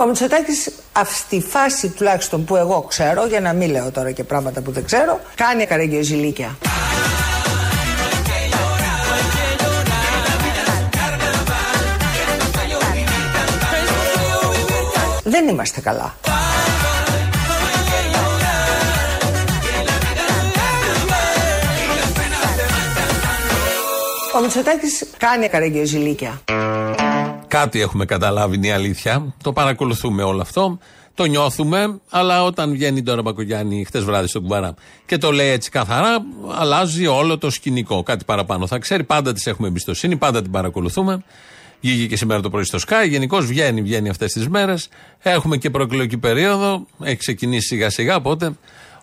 Ο Μητσοτάκης, αυτή φάση τουλάχιστον που εγώ ξέρω, για να μην λέω τώρα και πράγματα που δεν ξέρω, κάνει καραγκιοζηλίκια. Δεν είμαστε καλά. Ο Μητσοτάκης κάνει καραγκιοζηλίκια. Κάτι έχουμε καταλάβει είναι η αλήθεια. Το παρακολουθούμε όλο αυτό. Το νιώθουμε, αλλά όταν βγαίνει τώρα Μπακογιάννη χτες βράδυ στον Κουμπαρά και το λέει έτσι καθαρά, αλλάζει όλο το σκηνικό. Κάτι παραπάνω θα ξέρει. Πάντα τη έχουμε εμπιστοσύνη, πάντα την παρακολουθούμε. Βγήκε και σήμερα το πρωί στο Sky. Γενικώς βγαίνει, βγαίνει αυτές τις μέρες. Έχουμε και προεκλογική περίοδο. Έχει ξεκινήσει σιγά σιγά. Οπότε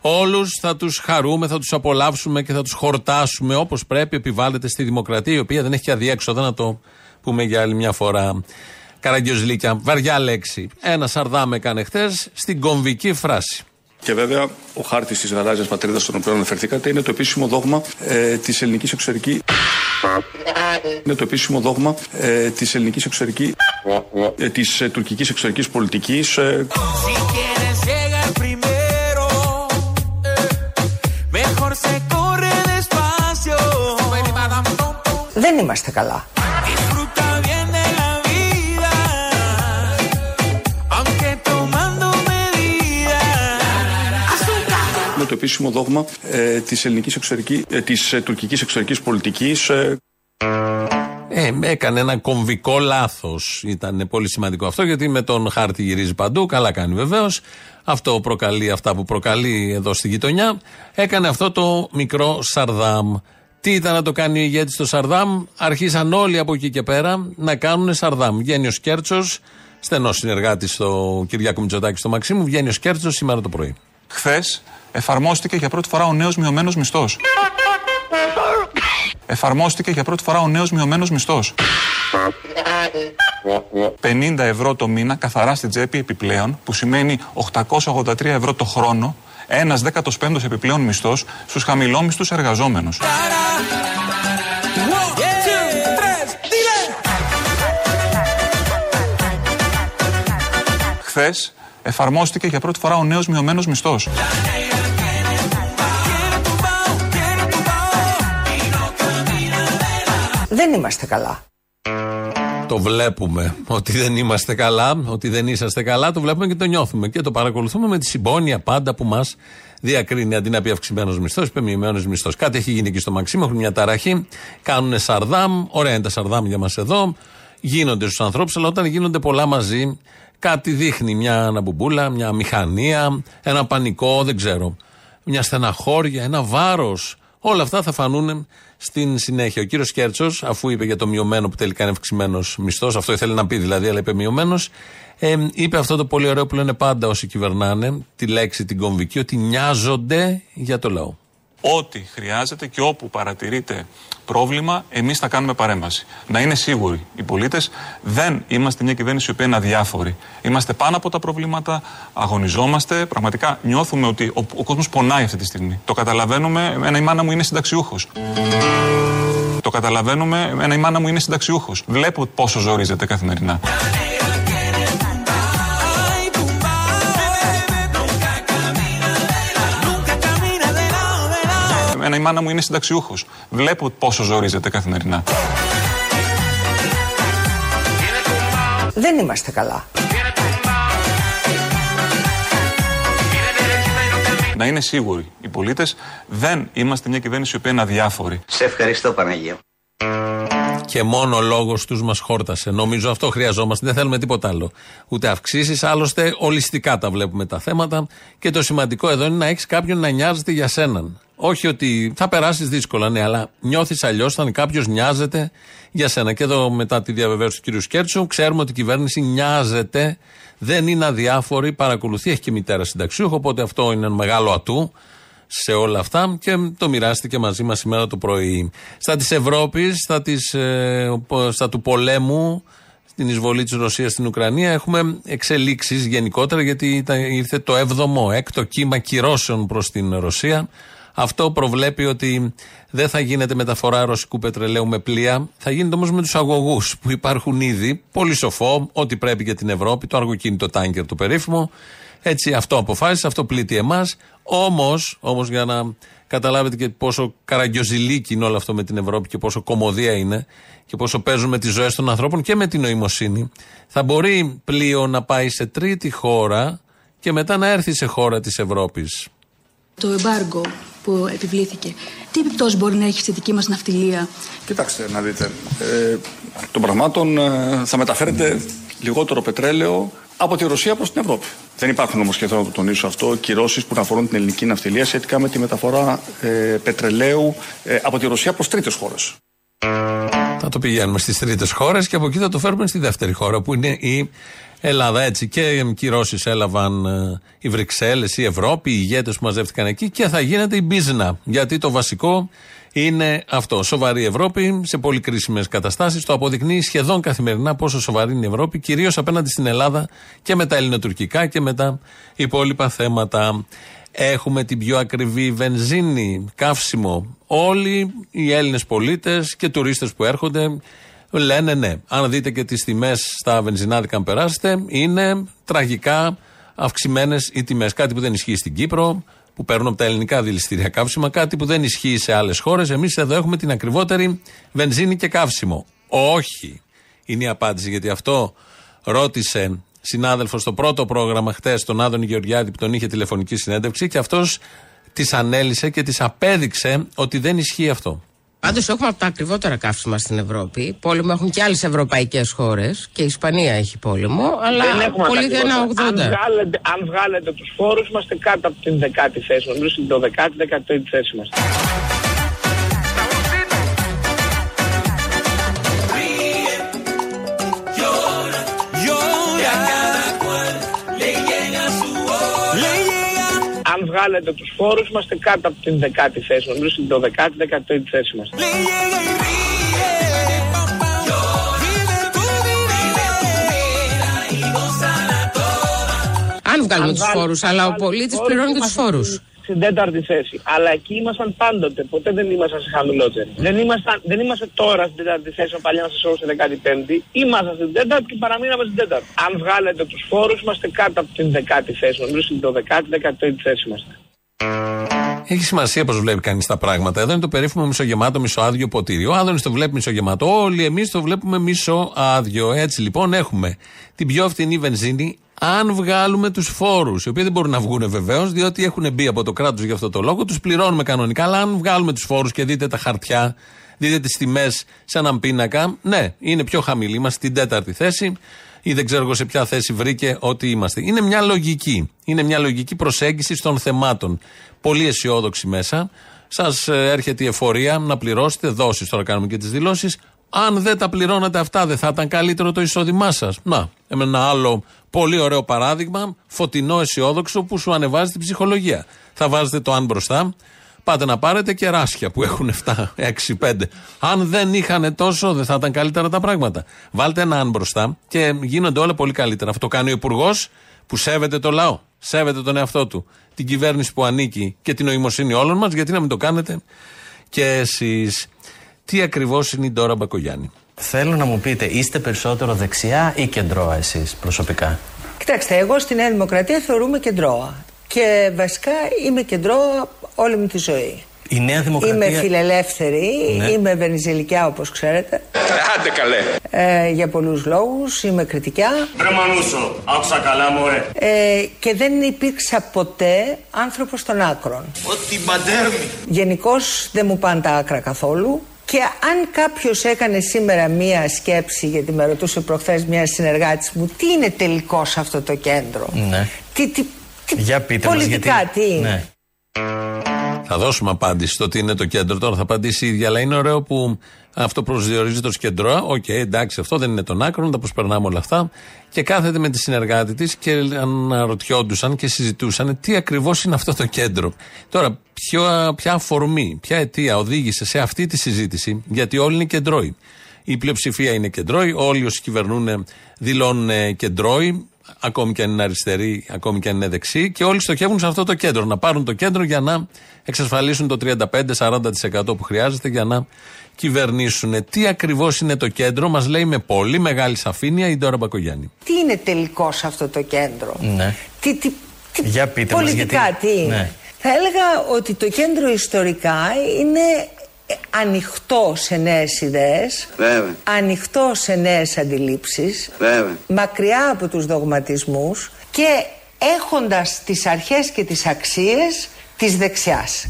όλους θα τους χαρούμε, θα τους απολαύσουμε και θα τους χορτάσουμε όπως πρέπει. Επιβάλλεται στη δημοκρατία, η οποία δεν έχει και αδιέξοδο να το πούμε για άλλη μια φορά. Καραγκιόζλικια, βαριά λέξη. Ένα Σαρδάμ έκανε χθες στην κομβική φράση. Και βέβαια ο χάρτης της γαλάζιας πατρίδας, στον οποίο αναφερθήκατε, είναι το επίσημο δόγμα ε, της ελληνικής εξωτερική. Είναι το επίσημο δόγμα ε, της ελληνικής εξωτερική. Ε, της ε, τουρκικής εξωτερικής πολιτικής. Ε. Δεν είμαστε καλά. Το επίσημο δόγμα ε, της, ελληνικής εξωτερική, ε, της ε, τουρκικής εξωτερικής πολιτικής. Ε. ε, έκανε ένα κομβικό λάθος. Ήταν πολύ σημαντικό αυτό γιατί με τον χάρτη γυρίζει παντού. Καλά κάνει βεβαίως. Αυτό προκαλεί αυτά που προκαλεί εδώ στη γειτονιά. Έκανε αυτό το μικρό Σαρδάμ. Τι ήταν να το κάνει ο ηγέτη στο Σαρδάμ; Αρχίσαν όλοι από εκεί και πέρα να κάνουν Σαρδάμ. Βγαίνει ο Σκέρτσο, στενός συνεργάτης στο Κυριάκο Μητσοτάκη στο Μαξίμου. Βγαίνει ο Σκέρτσο σήμερα το πρωί. Χθες εφαρμόστηκε για πρώτη φορά ο νέος μειωμένος μισθός. Εφαρμόστηκε για πρώτη φορά ο νέος μειωμένος μισθός. 50 ευρώ το μήνα καθαρά στην τσέπη επιπλέον, που σημαίνει 883 ευρώ το χρόνο, ένας 15ο επιπλέον μισθός στους χαμηλόμισθους εργαζόμενους. Χθες εφαρμόστηκε για πρώτη φορά ο νέος μειωμένος μισθός. Δεν είμαστε καλά. Το βλέπουμε ότι δεν είμαστε καλά, ότι δεν είσαστε καλά, το βλέπουμε και το νιώθουμε και το παρακολουθούμε με τη συμπόνια πάντα που μας διακρίνει. Αντί να πει αυξημένος μισθός, είπε μειωμένο μισθός. Κάτι έχει γίνει και στο Μαξίμο, έχουν μια ταραχή, κάνουν σαρδάμ, ωραία είναι τα σαρδάμ για μας εδώ, γίνονται στους ανθρώπους, αλλά όταν γίνονται πολλά μαζί, κάτι δείχνει. Μια αναμπουμπούλα, μια μηχανία, ένα πανικό, δεν ξέρω. Μια στεναχώρια, ένα βάρος. Όλα αυτά θα φανούν στην συνέχεια. Ο κύριος Κέρτσος, αφού είπε για το μειωμένο που τελικά είναι αυξημένος μισθός, αυτό ήθελε να πει δηλαδή, αλλά είπε μειωμένος, ε, είπε αυτό το πολύ ωραίο που λένε πάντα όσοι κυβερνάνε, τη λέξη την κομβική, ότι νοιάζονται για το λαό. Ό,τι χρειάζεται και όπου παρατηρείτε πρόβλημα, εμείς θα κάνουμε παρέμβαση. Να είναι σίγουροι οι πολίτες, δεν είμαστε μια κυβέρνηση η οποία είναι αδιάφορη. Είμαστε πάνω από τα προβλήματα, αγωνιζόμαστε. Πραγματικά νιώθουμε ότι ο, ο κόσμος πονάει αυτή τη στιγμή. Το καταλαβαίνουμε. Ένα η μάνα μου είναι συνταξιούχος. Το καταλαβαίνουμε. Ένα η μάνα μου είναι συνταξιούχος. Βλέπω πόσο ζορίζεται καθημερινά. Ένα η μάνα μου είναι συνταξιούχος. Βλέπω πόσο ζορίζεται καθημερινά. Δεν είμαστε καλά. Να είναι σίγουροι οι πολίτες, δεν είμαστε μια κυβέρνηση η οποία είναι αδιάφορη. Σε ευχαριστώ, Παναγία. Και μόνο ο λόγος τους μας χόρτασε. Νομίζω αυτό χρειαζόμαστε. Δεν θέλουμε τίποτα άλλο. Ούτε αυξήσεις. Άλλωστε, ολιστικά τα βλέπουμε τα θέματα. Και το σημαντικό εδώ είναι να έχεις κάποιον να νοιάζεται για σέναν. Όχι ότι θα περάσεις δύσκολα, ναι, αλλά νιώθεις αλλιώς όταν κάποιος νοιάζεται για σένα. Και εδώ, μετά τη διαβεβαίωση του κ. Σκέρτσου, ξέρουμε ότι η κυβέρνηση νοιάζεται, δεν είναι αδιάφορη, παρακολουθεί, έχει και μητέρα συνταξιούχο, οπότε αυτό είναι ένα μεγάλο ατού σε όλα αυτά και το μοιράστηκε μαζί μας σήμερα το πρωί. Στα της Ευρώπης, στα, ε, στα του πολέμου, στην εισβολή της Ρωσίας στην Ουκρανία, έχουμε εξελίξεις γενικότερα γιατί ήρθε το 7ο, έκτο κύμα κυρώσεων προς την Ρωσία Αυτό προβλέπει ότι δεν θα γίνεται μεταφορά ρωσικού πετρελαίου με πλοία. Θα γίνεται όμως με τους αγωγούς που υπάρχουν ήδη. Πολύ σοφό, ό,τι πρέπει για την Ευρώπη, το αργοκίνητο τάγκερ το περίφημο. Έτσι αυτό αποφάσισε, αυτό πλήττει εμάς. Όμως, όμως για να καταλάβετε και πόσο καραγκιοζηλίκι είναι όλο αυτό με την Ευρώπη και πόσο κομμωδία είναι και πόσο παίζουν με τις ζωές των ανθρώπων και με την νοημοσύνη, θα μπορεί πλοίο να πάει σε τρίτη χώρα και μετά να έρθει σε χώρα της Ευρώπης. Το εμπάργκο που επιβλήθηκε, τι επιπτώσεις μπορεί να έχει στη δική μας ναυτιλία; Κοιτάξτε να δείτε. Ε, των πραγμάτων ε, θα μεταφέρετε λιγότερο πετρέλαιο από τη Ρωσία προς την Ευρώπη. Δεν υπάρχουν όμως, και θέλω να το τονίσω αυτό, κυρώσεις που να αφορούν την ελληνική ναυτιλία σχετικά με τη μεταφορά ε, πετρελαίου ε, από τη Ρωσία προς τρίτες χώρες. Θα το πηγαίνουμε στις τρίτες χώρες και από εκεί θα το φέρουμε στη δεύτερη χώρα που είναι η Ελλάδα. Έτσι και κυρώσει έλαβαν ε, οι Βρυξέλλες, η Ευρώπη, οι ηγέτες που μαζεύτηκαν εκεί και θα γίνεται η μπίζνα. Γιατί το βασικό είναι αυτό. Σοβαρή Ευρώπη σε πολύ κρίσιμες καταστάσεις. Το αποδεικνύει σχεδόν καθημερινά πόσο σοβαρή είναι η Ευρώπη, κυρίως απέναντι στην Ελλάδα και με τα ελληνοτουρκικά και με τα υπόλοιπα θέματα. Έχουμε την πιο ακριβή βενζίνη, καύσιμο. Όλοι οι Έλληνες πολίτες και τουρίστες που έρχονται λένε ναι. Αν δείτε και τις τιμές στα βενζινάδικα αν περάσετε, είναι τραγικά αυξημένες οι τιμές. Κάτι που δεν ισχύει στην Κύπρο, που παίρνουν από τα ελληνικά δηληστήρια καύσιμα, κάτι που δεν ισχύει σε άλλες χώρες. Εμείς εδώ έχουμε την ακριβότερη βενζίνη και καύσιμο. Όχι. Είναι η απάντηση, γιατί αυτό ρώτησε συνάδελφος στο πρώτο πρόγραμμα χτες, τον Άδων Γεωργιάδη, που τον είχε τηλεφωνική συνέντευξη και αυτός της ανέλησε και της απέδειξε ότι δεν ισχύει αυτό. Πάντως έχουμε από τα ακριβότερα καύσιμα στην Ευρώπη. Πόλεμο έχουν και άλλες ευρωπαϊκές χώρες και η Ισπανία έχει πόλεμο. Αλλά πολύ δεν είναι 80. Αν βγάλετε, αν βγάλετε τους φόρους, είμαστε κάτω από την δεκάτη θέση. Νομίζω στην 12η-13η θέση είμαστε. Αν βγάλετε τους φόρους είμαστε κάτω από την δεκάτη θέση. Νομίζω στην 12η-13η θέση είμαστε. Αν βγάλουμε τους φόρους, αλλά ο πολίτης πληρώνει και του φόρους. Στην τέταρτη θέση. Αλλά εκεί ήμασταν πάντοτε. Ποτέ δεν ήμασταν σε χαμηλότερη. Δεν, ήμασταν, δεν είμαστε τώρα στην τέταρτη θέση, ο παλιά σε όρου στην δεκάτη πέμπτη. Ήμασταν στην τέταρτη και παραμείναμε στην τέταρτη. Αν βγάλετε τους φόρους, είμαστε κάτω από την δεκάτη θέση. Νομίζω στην 12η-13η θέση είμαστε. Έχει σημασία πώς βλέπει κανείς τα πράγματα. Εδώ είναι το περίφημο μισογεμάτο, μισοάδιο ποτήρι. Ο Άδωνης το βλέπει μισογεμάτο. Όλοι εμείς το βλέπουμε μισοάδιο. Έτσι λοιπόν έχουμε την πιο φθηνή βενζίνη αν βγάλουμε τους φόρους, οι οποίοι δεν μπορούν να βγουν βεβαίως, διότι έχουν μπει από το κράτος για αυτό το λόγο, τους πληρώνουμε κανονικά. Αλλά αν βγάλουμε τους φόρους και δείτε τα χαρτιά, δείτε τις τιμές σε έναν πίνακα, ναι, είναι πιο χαμηλή. Είμαστε στην τέταρτη θέση ή δεν ξέρω σε ποια θέση βρήκε ότι είμαστε. Είναι μια λογική. Είναι μια λογική προσέγγιση των θεμάτων. Πολύ αισιόδοξη μέσα. Σας έρχεται η εφορία να πληρώσετε δόσει. Τώρα κάνουμε και τις δηλώσεις. Αν δεν τα πληρώνατε αυτά, δεν θα ήταν καλύτερο το εισόδημά σας. Να, ένα άλλο πολύ ωραίο παράδειγμα, φωτεινό αισιόδοξο που σου ανεβάζει την ψυχολογία. Θα βάζετε το αν μπροστά, πάτε να πάρετε κεράσια που έχουν 7, 6, 5. Αν δεν είχαν τόσο, δεν θα ήταν καλύτερα τα πράγματα. Βάλτε ένα αν μπροστά και γίνονται όλα πολύ καλύτερα. Αυτό κάνει ο Υπουργός που σέβεται το λαό, σέβεται τον εαυτό του, την κυβέρνηση που ανήκει και την νοημοσύνη όλων μας, γιατί να μην το κάνετε και εσείς. Τι ακριβώς είναι η Ντόρα Μπακογιάννη; Θέλω να μου πείτε, είστε περισσότερο δεξιά ή κεντρώα εσείς προσωπικά; Κοιτάξτε, εγώ στη Νέα Δημοκρατία θεωρούμε κεντρώα. Και βασικά είμαι κεντρώα όλη μου τη ζωή. Η Νέα Δημοκρατία. Είμαι φιλελεύθερη, Ναι. είμαι βενιζελικιά όπως ξέρετε. Άντε καλέ. Ε, για πολλούς λόγους, είμαι κριτικιά. Βρε Μανούσο, άκουσα καλά μωρέ. Ε, και δεν υπήρξα ποτέ άνθρωπος των άκρων. Ότι μπαντέρνει. Γενικώς δεν μου πάνε τα άκρα καθόλου. Και αν κάποιος έκανε σήμερα μία σκέψη, γιατί με ρωτούσε προχθές μία συνεργάτης μου, τι είναι τελικώ αυτό το κέντρο; Ναι. Τι, τι, τι Για πείτε μας πολιτικά, γιατί. τι είναι; Ναι. Θα δώσουμε απάντηση στο τι είναι το κέντρο. Τώρα θα απαντήσει η ίδια. Αλλά είναι ωραίο που αυτό προσδιορίζεται ως κέντρο. Οκ, εντάξει, αυτό δεν είναι των άκρων, τα προσπερνάμε όλα αυτά. Και κάθεται με τη συνεργάτη της και αναρωτιόντουσαν και συζητούσαν τι ακριβώς είναι αυτό το κέντρο. Τώρα, ποιο, ποια αφορμή, ποια αιτία οδήγησε σε αυτή τη συζήτηση, γιατί όλοι είναι κεντρώοι. Η πλειοψηφία είναι κεντρώοι, όλοι όσοι κυβερνούν δηλώνουν κεντρώοι. ακόμη και αν είναι αριστεροί, ακόμη και αν είναι δεξιοί, και όλοι στοχεύουν σε αυτό το κέντρο. Να πάρουν το κέντρο για να εξασφαλίσουν το 35-40% που χρειάζεται για να κυβερνήσουν. Τι ακριβώς είναι το κέντρο, μας λέει με πολύ μεγάλη σαφήνεια η Ντόρα Μπακογιάννη. Τι είναι τελικώ αυτό το κέντρο; Ναι. Τι, τι, τι, Για πείτε μας, πολιτικά γιατί- τι είναι; Ναι. Θα έλεγα ότι το κέντρο ιστορικά είναι ε, ανοιχτό σε νέες ιδέες, Βέβαια. ανοιχτό σε νέες αντιλήψεις, Βέβαια. μακριά από τους δογματισμούς και έχοντας τις αρχές και τις αξίες της δεξιάς.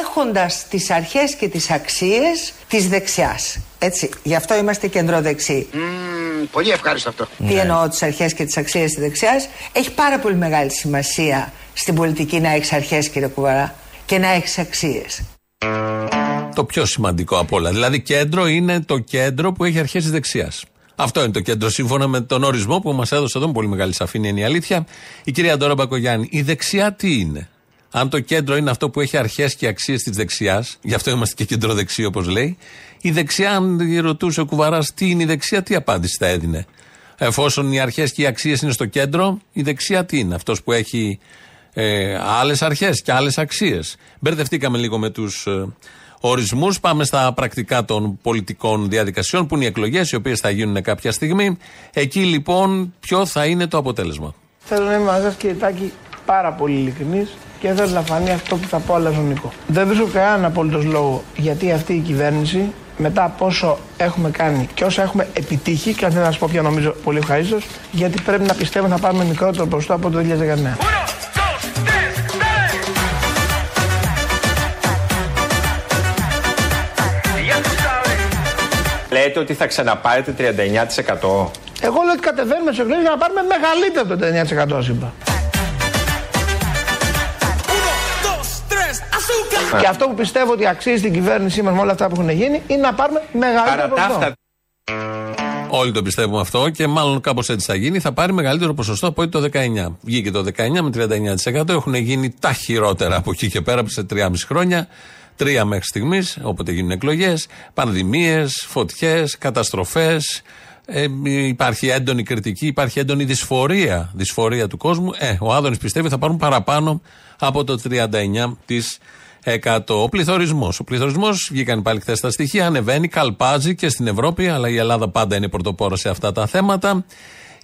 Έχοντας τις αρχές και τις αξίες της δεξιάς. Έτσι, γι' αυτό είμαστε κεντροδεξιοί. πολύ ευχάριστο αυτό. Τι εννοώ τις αρχές και τις αξίες της δεξιάς; Έχει πάρα πολύ μεγάλη σημασία στην πολιτική να έχεις αρχές κύριε Κουβαρά και να έχεις αξίες. Το πιο σημαντικό απ' όλα. Δηλαδή, κέντρο είναι το κέντρο που έχει αρχές της δεξιάς. Αυτό είναι το κέντρο, σύμφωνα με τον ορισμό που μας έδωσε εδώ με πολύ μεγάλη σαφήνεια είναι η αλήθεια. Η κυρία Ντόρα Μπακογιάννη, η δεξιά τι είναι; Αν το κέντρο είναι αυτό που έχει αρχές και αξίες της δεξιάς, γι' αυτό είμαστε και κεντροδεξιοί όπως λέει, η δεξιά, αν ρωτούσε ο Κουβαράς τι είναι η δεξιά, τι απάντηση θα έδινε. Εφόσον οι αρχές και οι αξίες είναι στο κέντρο, η δεξιά τι είναι. Αυτός που έχει ε, άλλες αρχές και άλλες αξίες. Μπερδευτήκαμε λίγο με τους ε, ορισμούς. Πάμε στα πρακτικά των πολιτικών διαδικασιών που είναι οι εκλογές, οι οποίες θα γίνουν κάποια στιγμή. Εκεί λοιπόν, ποιο θα είναι το αποτέλεσμα; Θέλω να είμαι μαζί σας, κύριε Τάκη, πάρα πολύ ειλικρινής και θέλω να φανεί αυτό που θα πω αλαζονικό. Δεν βρίσκω κανέναν απολύτω λόγο γιατί αυτή η κυβέρνηση, μετά από όσο έχουμε κάνει και όσα έχουμε επιτύχει, και αν θέλω να σας πω πια νομίζω πολύ ευχαρίστως, γιατί πρέπει να πιστεύω να πάρουμε μικρότερο ποσοστό από το 2019. Λέτε ότι θα ξαναπάρετε 39%. Εγώ λέω ότι κατεβαίνουμε σε εκλογές για να πάρουμε μεγαλύτερο το 39% είπα. Και αυτό που πιστεύω ότι αξίζει την κυβέρνησή μας με όλα αυτά που έχουν γίνει είναι να πάρουμε μεγαλύτερο ποσοστό. Όλοι το πιστεύουμε αυτό και μάλλον κάπως έτσι θα γίνει. Θα πάρει μεγαλύτερο ποσοστό από ό,τι το 19. Βγήκε το 19 με 39%. Έχουν γίνει τα χειρότερα από εκεί και πέρα σε 3,5 χρόνια. Τρία μέχρι στιγμής, όποτε γίνουν εκλογές. Πανδημίες, φωτιές, καταστροφές. Ε, υπάρχει έντονη κριτική, υπάρχει έντονη δυσφορία, δυσφορία του κόσμου. Ε, ο Άδωνης πιστεύει θα πάρουν παραπάνω από το 39%. Ο πληθωρισμός. Ο πληθωρισμός, βγήκαν πάλι χθες τα στοιχεία, ανεβαίνει, καλπάζει και στην Ευρώπη, αλλά η Ελλάδα πάντα είναι πρωτοπόρο σε αυτά τα θέματα.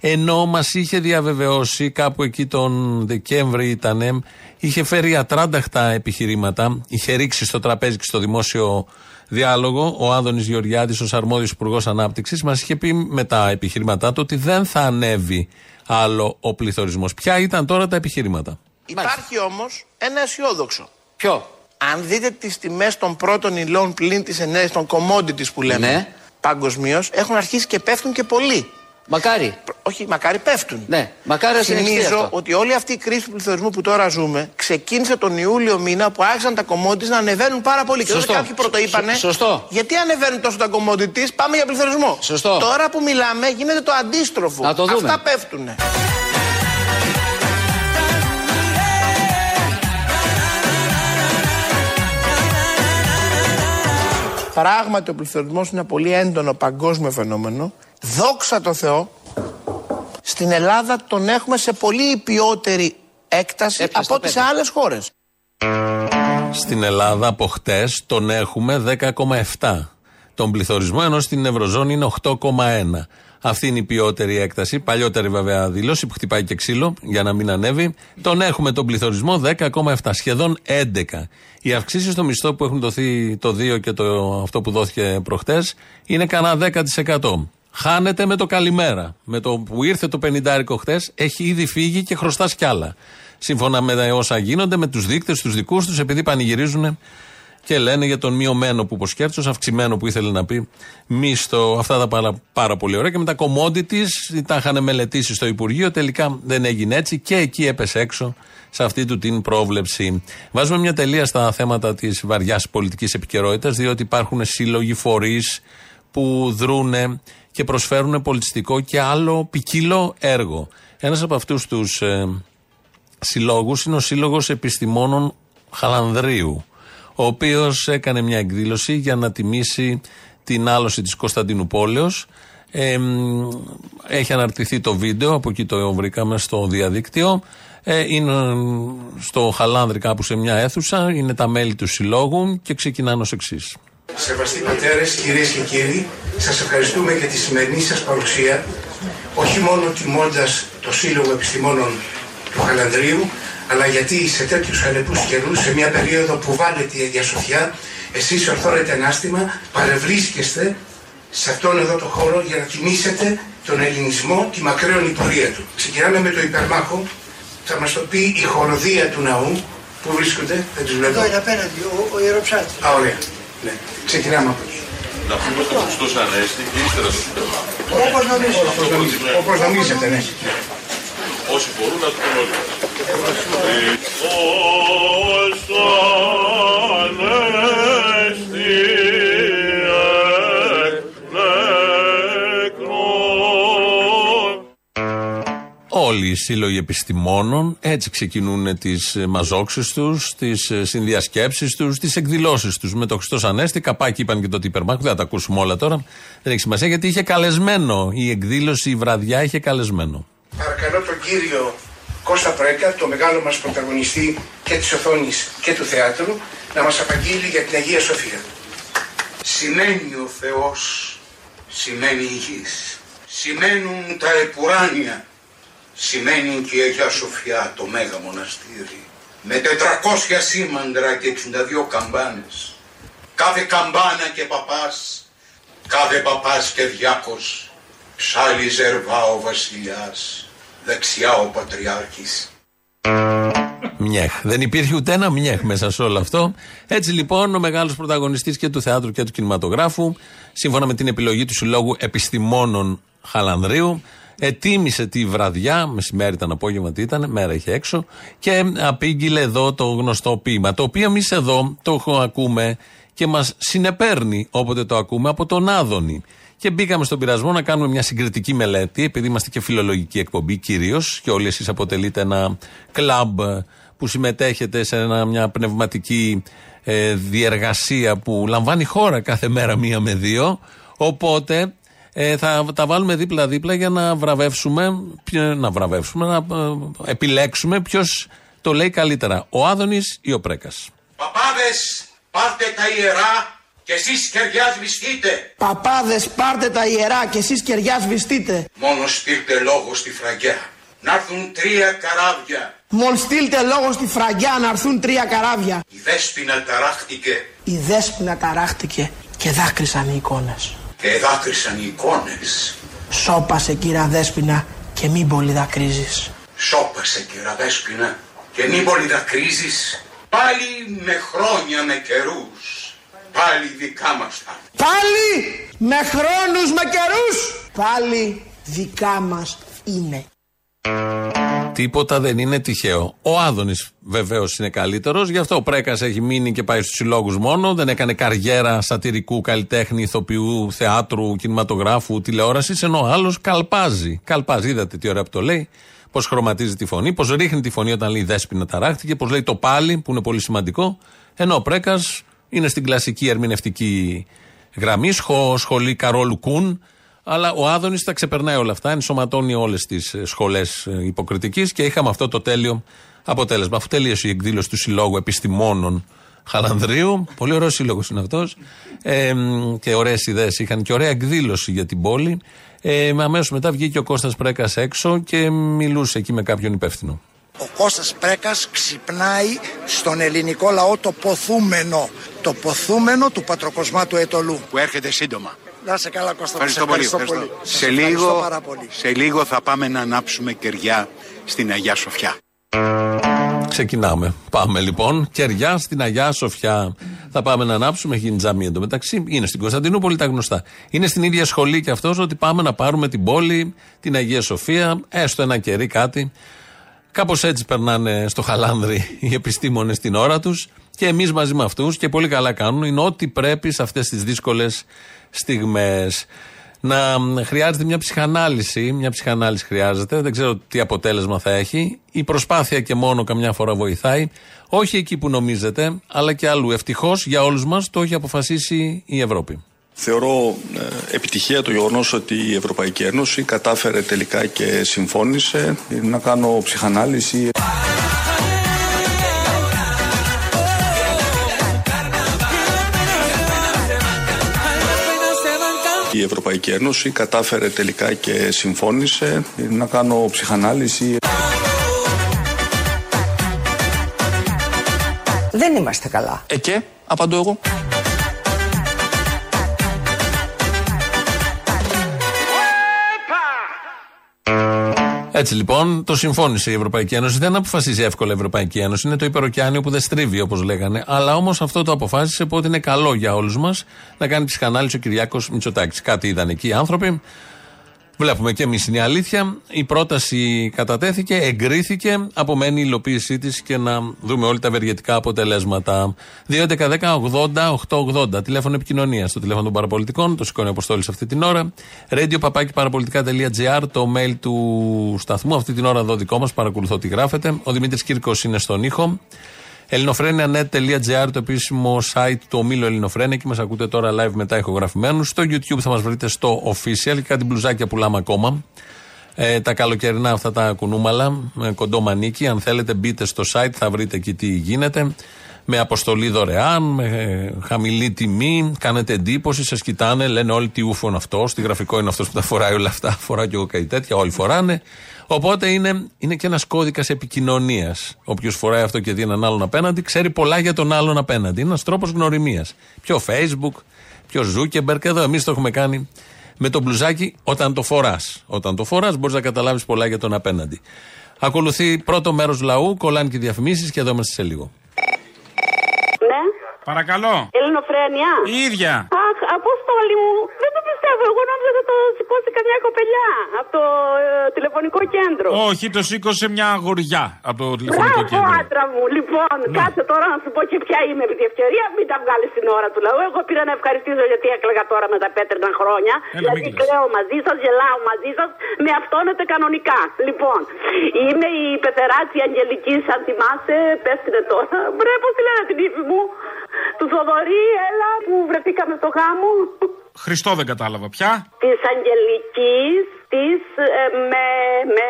Ενώ μας είχε διαβεβαιώσει κάπου εκεί τον Δεκέμβρη ήταν, είχε φέρει ατράνταχτα επιχειρήματα, είχε ρίξει στο τραπέζι και στο δημόσιο διάλογο ο Άδωνης Γεωργιάδης, ως αρμόδιος Υπουργός Ανάπτυξης, μας είχε πει με τα επιχειρήματά του ότι δεν θα ανέβει άλλο ο πληθωρισμός. Ποια ήταν τώρα τα επιχειρήματα; Υπάρχει όμως ένα αισιόδοξο. Ποιο; Αν δείτε τις τιμές των πρώτων υλών πλην της ενέργειας, των commodities που λέμε Ναι. παγκοσμίως, έχουν αρχίσει και πέφτουν και πολύ. Μακάρι. Όχι, μακάρι πέφτουν. Ναι, μακάρι να συνεχιστεί Θυμίζω αυτό. ότι όλη αυτή η κρίση του πληθωρισμού που τώρα ζούμε ξεκίνησε τον Ιούλιο μήνα που άρχισαν τα commodities να ανεβαίνουν πάρα πολύ. Και Σωστό. τότε κάποιοι πρωτοείπανε. Σω- σωστό. Γιατί ανεβαίνουν τόσο τα commodities, πάμε για πληθωρισμό. Σωστό. Τώρα που μιλάμε γίνεται το αντίστροφο. Να το δούμε. Αυτά πέφτουν. Πράγματι ο πληθωρισμός είναι ένα πολύ έντονο παγκόσμιο φαινόμενο. Δόξα τω Θεώ, στην Ελλάδα τον έχουμε σε πολύ υπιότερη έκταση Έπιασε από το ό,τι σε πέντε. άλλες χώρες. Στην Ελλάδα από χτες τον έχουμε 10,7 τον πληθωρισμό, ενώ στην Ευρωζώνη είναι 8,1. Αυτή είναι η ποιότερη έκταση. Παλιότερη βέβαια δήλωση που χτυπάει και ξύλο για να μην ανέβει. Τον έχουμε τον πληθωρισμό 10,7, σχεδόν 11. Οι αυξήσεις στο μισθό που έχουν δοθεί το 2 και το, αυτό που δόθηκε προχτές είναι κανένα 10%. Χάνεται με το καλημέρα. Με το που ήρθε το 50 χτες, έχει ήδη φύγει και χρωστάς κι άλλα. Σύμφωνα με όσα γίνονται, με τους δείκτες, τους δικούς τους, επειδή πανηγυρίζουν και λένε για τον μειωμένο που υποσχέθησε, αυξημένο που ήθελε να πει μίσθο. Αυτά τα πάρα, πάρα πολύ ωραία. Και με τα commodities τα είχαν μελετήσει στο Υπουργείο. Τελικά δεν έγινε έτσι και εκεί έπεσε έξω σε αυτή του την πρόβλεψη. Βάζουμε μια τελεία στα θέματα της βαριάς πολιτικής επικαιρότητας, διότι υπάρχουν σύλλογοι φορείς που δρούνε και προσφέρουν πολιτιστικό και άλλο ποικίλο έργο. Ένας από αυτούς τους ε, συλλόγους είναι ο Σύλλογος Επιστημόνων Χαλανδρίου. Ο οποίος έκανε μια εκδήλωση για να τιμήσει την άλωση της Κωνσταντίνου Πόλεως. Ε, μ, έχει αναρτηθεί το βίντεο, από εκεί το βρήκαμε στο διαδίκτυο. Ε, είναι στο Χαλάνδρη κάπου σε μια αίθουσα, είναι τα μέλη του συλλόγου και ξεκινάνε ως εξής. Σεβαστοί πατέρες, κυρίες και κύριοι, σας ευχαριστούμε για τη σημερινή σας παρουσία, όχι μόνο τιμώντας το Σύλλογο Επιστημόνων του Χαλανδρίου, αλλά γιατί σε τέτοιους ανεπούς καιρούς, σε μια περίοδο που βάλετε η Αγία Σοφιά, εσείς ορθώνετε ανάστημα, παρευρίσκεστε σε αυτόν εδώ το χώρο για να τιμήσετε τον ελληνισμό, τη μακραίωνη πορεία του. Ξεκινάμε με το υπερμάχο, θα μας το πει η χοροδία του ναού, που βρίσκονται, δεν τους βλέπω. Εδώ είναι απέναντι, ο, ο ιεροψάτης. Α, ωραία. Ναι. Ξεκινάμε από εκεί. Να πούμε στο Χριστός Ανέστη και ύστερα στο Υπερμάχο. Όπως νομίζετε. Όπως νομίζετε, όπως νομίζετε, ναι. Όσοι μπορούν να το πούμε όλοι. Όλοι οι σύλλογοι επιστημόνων έτσι ξεκινούν τις μαζόξεις τους, τις συνδιασκέψεις τους, τις εκδηλώσεις τους. Με το Χριστός Ανέστη, καπάκι είπαν και το υπερμάχο, δεν θα τα ακούσουμε όλα τώρα. Δεν έχει σημασία γιατί είχε καλεσμένο η εκδήλωση, η βραδιά είχε καλεσμένο. Παρακαλώ τον κύριο Κώστα Πρέκα, το μεγάλο μας πρωταγωνιστή και της οθόνης και του θεάτρου, να μας απαγγείλει για την Αγία Σοφία. Σημαίνει ο Θεός, σημαίνει η γης. Σημαίνουν τα επουράνια, σημαίνει και η Αγία Σοφιά το Μέγα Μοναστήρι. Με 400 σήμαντρα και 62 καμπάνες. Κάθε καμπάνα και παπάς, κάθε παπάς και διάκος. Ψάλλει ζερβά ο βασιλιάς, δεξιά ο πατριάρχης. Μιέχ. Δεν υπήρχε ούτε ένα μιέχ μέσα σε όλο αυτό. Έτσι λοιπόν ο μεγάλος πρωταγωνιστής και του θεάτρου και του κινηματογράφου, σύμφωνα με την επιλογή του Συλλόγου Επιστημόνων Χαλανδρίου, ετοίμησε τη βραδιά, μεσημέρι ήταν, απόγευμα τι ήταν, μέρα είχε έξω, και απήγγειλε εδώ το γνωστό ποίημα. Το οποίο εμείς εδώ το ακούμε και μας συνεπέρνει όποτε το ακούμε από τον Άδωνη. Και μπήκαμε στον πειρασμό να κάνουμε μια συγκριτική μελέτη, επειδή είμαστε και φιλολογική εκπομπή κυρίως, και όλοι εσείς αποτελείτε ένα κλαμπ που συμμετέχετε σε ένα, μια πνευματική ε, διεργασία που λαμβάνει χώρα κάθε μέρα μία με δύο. Οπότε ε, θα τα βάλουμε δίπλα-δίπλα για να βραβεύσουμε, ποιο- να βραβεύσουμε, να ε, επιλέξουμε ποιος το λέει καλύτερα, ο Άδωνης ή ο Πρέκας. Παπάδες, πάρτε τα ιερά και εσείς κεριά σβηστείτε. Παπάδες πάρτε τα ιερά και εσείς κεριά σβηστείτε. Μόνο στείλτε λόγο στη φραγκιά. Να έρθουν τρία καράβια. Μόλ στείλτε λόγο στη φραγκιά να έρθουν τρία καράβια. Η δέσποινα ταράχτηκε Η δέσποινα ταράχτηκε και δάκρυσαν οι εικόνες. και δάκρυσαν οι εικόνες. Σώπασε κύρα δέσποινα και μην πολύ δακρύζεις. Σώπασε κύρα δέσποινα και μην πολύ δακρύζεις. Πάλι με χρόνια με καιρούς. Πάλι δικά μας θα είναι. Πάλι με χρόνους με καιρούς. Πάλι δικά μας είναι. Τίποτα δεν είναι τυχαίο. Ο Άδωνης βεβαίως είναι καλύτερος, γι' αυτό ο Πρέκας έχει μείνει και πάει στους συλλόγους μόνο. Δεν έκανε καριέρα σατυρικού καλλιτέχνη, ηθοποιού, θεάτρου, κινηματογράφου, τηλεόρασης. Ενώ ο άλλος καλπάζει. Καλπάζει, είδατε τι ωραία που το λέει. Πώ χρωματίζει τη φωνή, πώ ρίχνει τη φωνή όταν λέει δέσπινα ταράχτηκε, πώ λέει το πάλι, που είναι πολύ σημαντικό. Ενώ ο Πρέκας είναι στην κλασική ερμηνευτική γραμμή, σχο, σχολή Καρόλου Κούν. Αλλά ο Άδωνης τα ξεπερνάει όλα αυτά, ενσωματώνει όλες τις σχολές υποκριτικής και είχαμε αυτό το τέλειο αποτέλεσμα. Αφού τελείωσε η εκδήλωση του Συλλόγου Επιστημόνων Χαλανδρίου, πολύ ωραίος σύλλογος είναι αυτός, ε, και ωραίες ιδέες είχαν και ωραία εκδήλωση για την πόλη. Ε, Αμέσως μετά βγήκε ο Κώστας Πρέκας έξω και μιλούσε εκεί με κάποιον υπεύθυνο. Ο Κώστας Πρέκας ξυπνάει στον ελληνικό λαό το ποθούμενο. Το ποθούμενο του πατροκοσμάτου Ετωλού. Που έρχεται σύντομα. Να είσαι καλά Κώστα, Ευχαριστώ, σε πολύ. ευχαριστώ ευχαριστώ. πολύ. Σε, ευχαριστώ λίγο, πάρα πολύ. σε λίγο θα πάμε να ανάψουμε κεριά στην Αγιά Σοφιά. Ξεκινάμε. Πάμε λοιπόν. Κεριά στην Αγιά Σοφιά. Θα πάμε να ανάψουμε. Έχει γίνει τζαμί εντωμεταξύ. Είναι στην Κωνσταντινούπολη τα γνωστά. Είναι στην ίδια σχολή και αυτός ότι πάμε να πάρουμε την πόλη, την Αγία Σοφία, έστω ένα κερί κάτι. Κάπως έτσι περνάνε στο χαλάνδρι οι επιστήμονες την ώρα τους και εμείς μαζί με αυτούς και πολύ καλά κάνουν. Είναι ό,τι πρέπει σε αυτές τις δύσκολες στιγμές. να μ, χρειάζεται μια ψυχανάλυση. Μια ψυχανάλυση χρειάζεται. Δεν ξέρω τι αποτέλεσμα θα έχει. Η προσπάθεια και μόνο καμιά φορά βοηθάει. Όχι εκεί που νομίζετε, αλλά και αλλού. Ευτυχώς για όλους μας το έχει αποφασίσει η Ευρώπη. Θεωρώ ε, επιτυχία το γεγονός ότι η Ευρωπαϊκή Ένωση κατάφερε τελικά και συμφώνησε να κάνω ψυχανάλυση. Η Ευρωπαϊκή Ένωση κατάφερε τελικά και συμφώνησε να κάνω ψυχανάλυση. Δεν είμαστε καλά. Ε και, απαντώ εγώ. Έτσι λοιπόν το συμφώνησε η Ευρωπαϊκή Ένωση. Δεν αποφασίζει εύκολα η Ευρωπαϊκή Ένωση. Είναι το υπεροκειάνιο που δεν στρίβει όπως λέγανε. Αλλά όμως αυτό το αποφάσισε που ότι είναι καλό για όλους μας να κάνει ψυχανάλυση ο Κυριάκος Μητσοτάκης. Κάτι είδαν εκεί οι άνθρωποι. Βλέπουμε και εμείς είναι η αλήθεια. Η πρόταση κατατέθηκε, εγκρίθηκε. Απομένει η υλοποίησή της και να δούμε όλοι τα ευεργετικά αποτελέσματα. 2.11.10.80.880. Τηλέφωνο επικοινωνίας. Το τηλέφωνο των παραπολιτικών. Το σηκώνει αποστόλης αυτή την ώρα. Radio παραπολιτικά.gr. Το mail του σταθμού. Αυτή την ώρα εδώ δικό μας. Παρακολουθώ τι γράφετε. Ο Δημήτρης Κύρκος είναι στον ήχο. ελληνοφρένια.net.gr το επίσημο site του ομίλου Ελληνοφρένια και μας ακούτε τώρα live μετά ηχογραφημένους. Στο YouTube θα μας βρείτε στο official και κάτι μπλουζάκια πουλάμε ακόμα. Ε, τα καλοκαιρινά αυτά τα κουνούμαλα, με κοντό μανίκι. Αν θέλετε, μπείτε στο site, θα βρείτε εκεί τι γίνεται. Με αποστολή δωρεάν, με ε, χαμηλή τιμή. Κάνετε εντύπωση, σας κοιτάνε, λένε όλοι τι ούφο είναι αυτό. Τι γραφικό είναι αυτός που τα φοράει όλα αυτά. Φοράω και εγώ κάτι τέτοια, όλοι φοράνε. Οπότε είναι, είναι και ένας κώδικας επικοινωνίας. Όποιος φοράει αυτό και δει έναν άλλον απέναντι, ξέρει πολλά για τον άλλον απέναντι. Είναι ένας τρόπος γνωριμίας. Πιο Facebook, πιο Zuckerberg. Εδώ εμείς το έχουμε κάνει με το μπλουζάκι όταν το φοράς. Όταν το φοράς, μπορείς να καταλάβεις πολλά για τον απέναντι. Ακολουθεί πρώτο μέρος λαού, κολλάνε και διαφημίσεις και εδώ είμαστε σε λίγο. Ναι. Παρακαλώ. Ελληνοφρένια. Η ίδια. Αχ, αποστόλη μου. Δεν το πιστεύω. Εγώ νόμιζα ότι το σηκώσει καμιά κοπελιά από το ε, τηλεφωνικό κέντρο. Όχι, το σήκωσε μια αγοριά από το τηλεφωνικό Μπράβο, κέντρο. άντρα μου. Λοιπόν, κάτσε τώρα να σου πω και ποια είμαι επί τη ευκαιρία. Μην τα βγάλεις στην ώρα του λαού. Εγώ πήρα να ευχαριστήσω γιατί έκλαιγα τώρα με τα πέτρινα χρόνια. Έλα, μην γιατί κλαις. κλαίω μαζί σας, γελάω μαζί σας. Με αυτόνετε κανονικά. Λοιπόν, είμαι η πεθεράτσι Αγγελική, αν θυμάσαι. Πες την τώρα. Μπρε, πώς τη λένε την ύφη μου. Του Θοδωρή, έλα που βρεθήκαμε στο γάμο. Χριστό δεν κατάλαβα πια. Της Αγγελικής, τη ε, με. με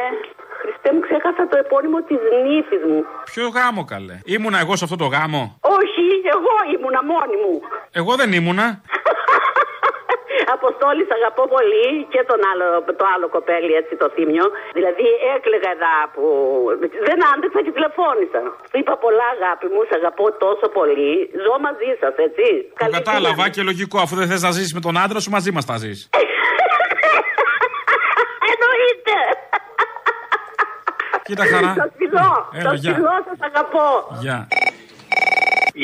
Χριστέ μου, ξέχασα το επώνυμο της νύφης μου. Ποιο γάμο καλέ; Ήμουνα εγώ σε αυτό το γάμο; Όχι, εγώ ήμουνα μόνη μου. Εγώ δεν ήμουνα. Αποστόλη, σ' αγαπώ πολύ και τον άλλο, το άλλο κοπέλι, έτσι το θύμιο. Δηλαδή έκλαιγα εδώ που. Δεν άντεξα και τηλεφώνησα. Σου είπα πολλά, αγάπη μου, σ' αγαπώ τόσο πολύ. Ζω μαζί σας, έτσι. Το κατάλαβα και λογικό. Αφού δεν θες να ζήσεις με τον άντρα σου, μαζί μας θα ζεις. Κοίτα χαρά. Σας φιλώ, Έλα, σας γεια. φιλώ, σας αγαπώ. Γεια.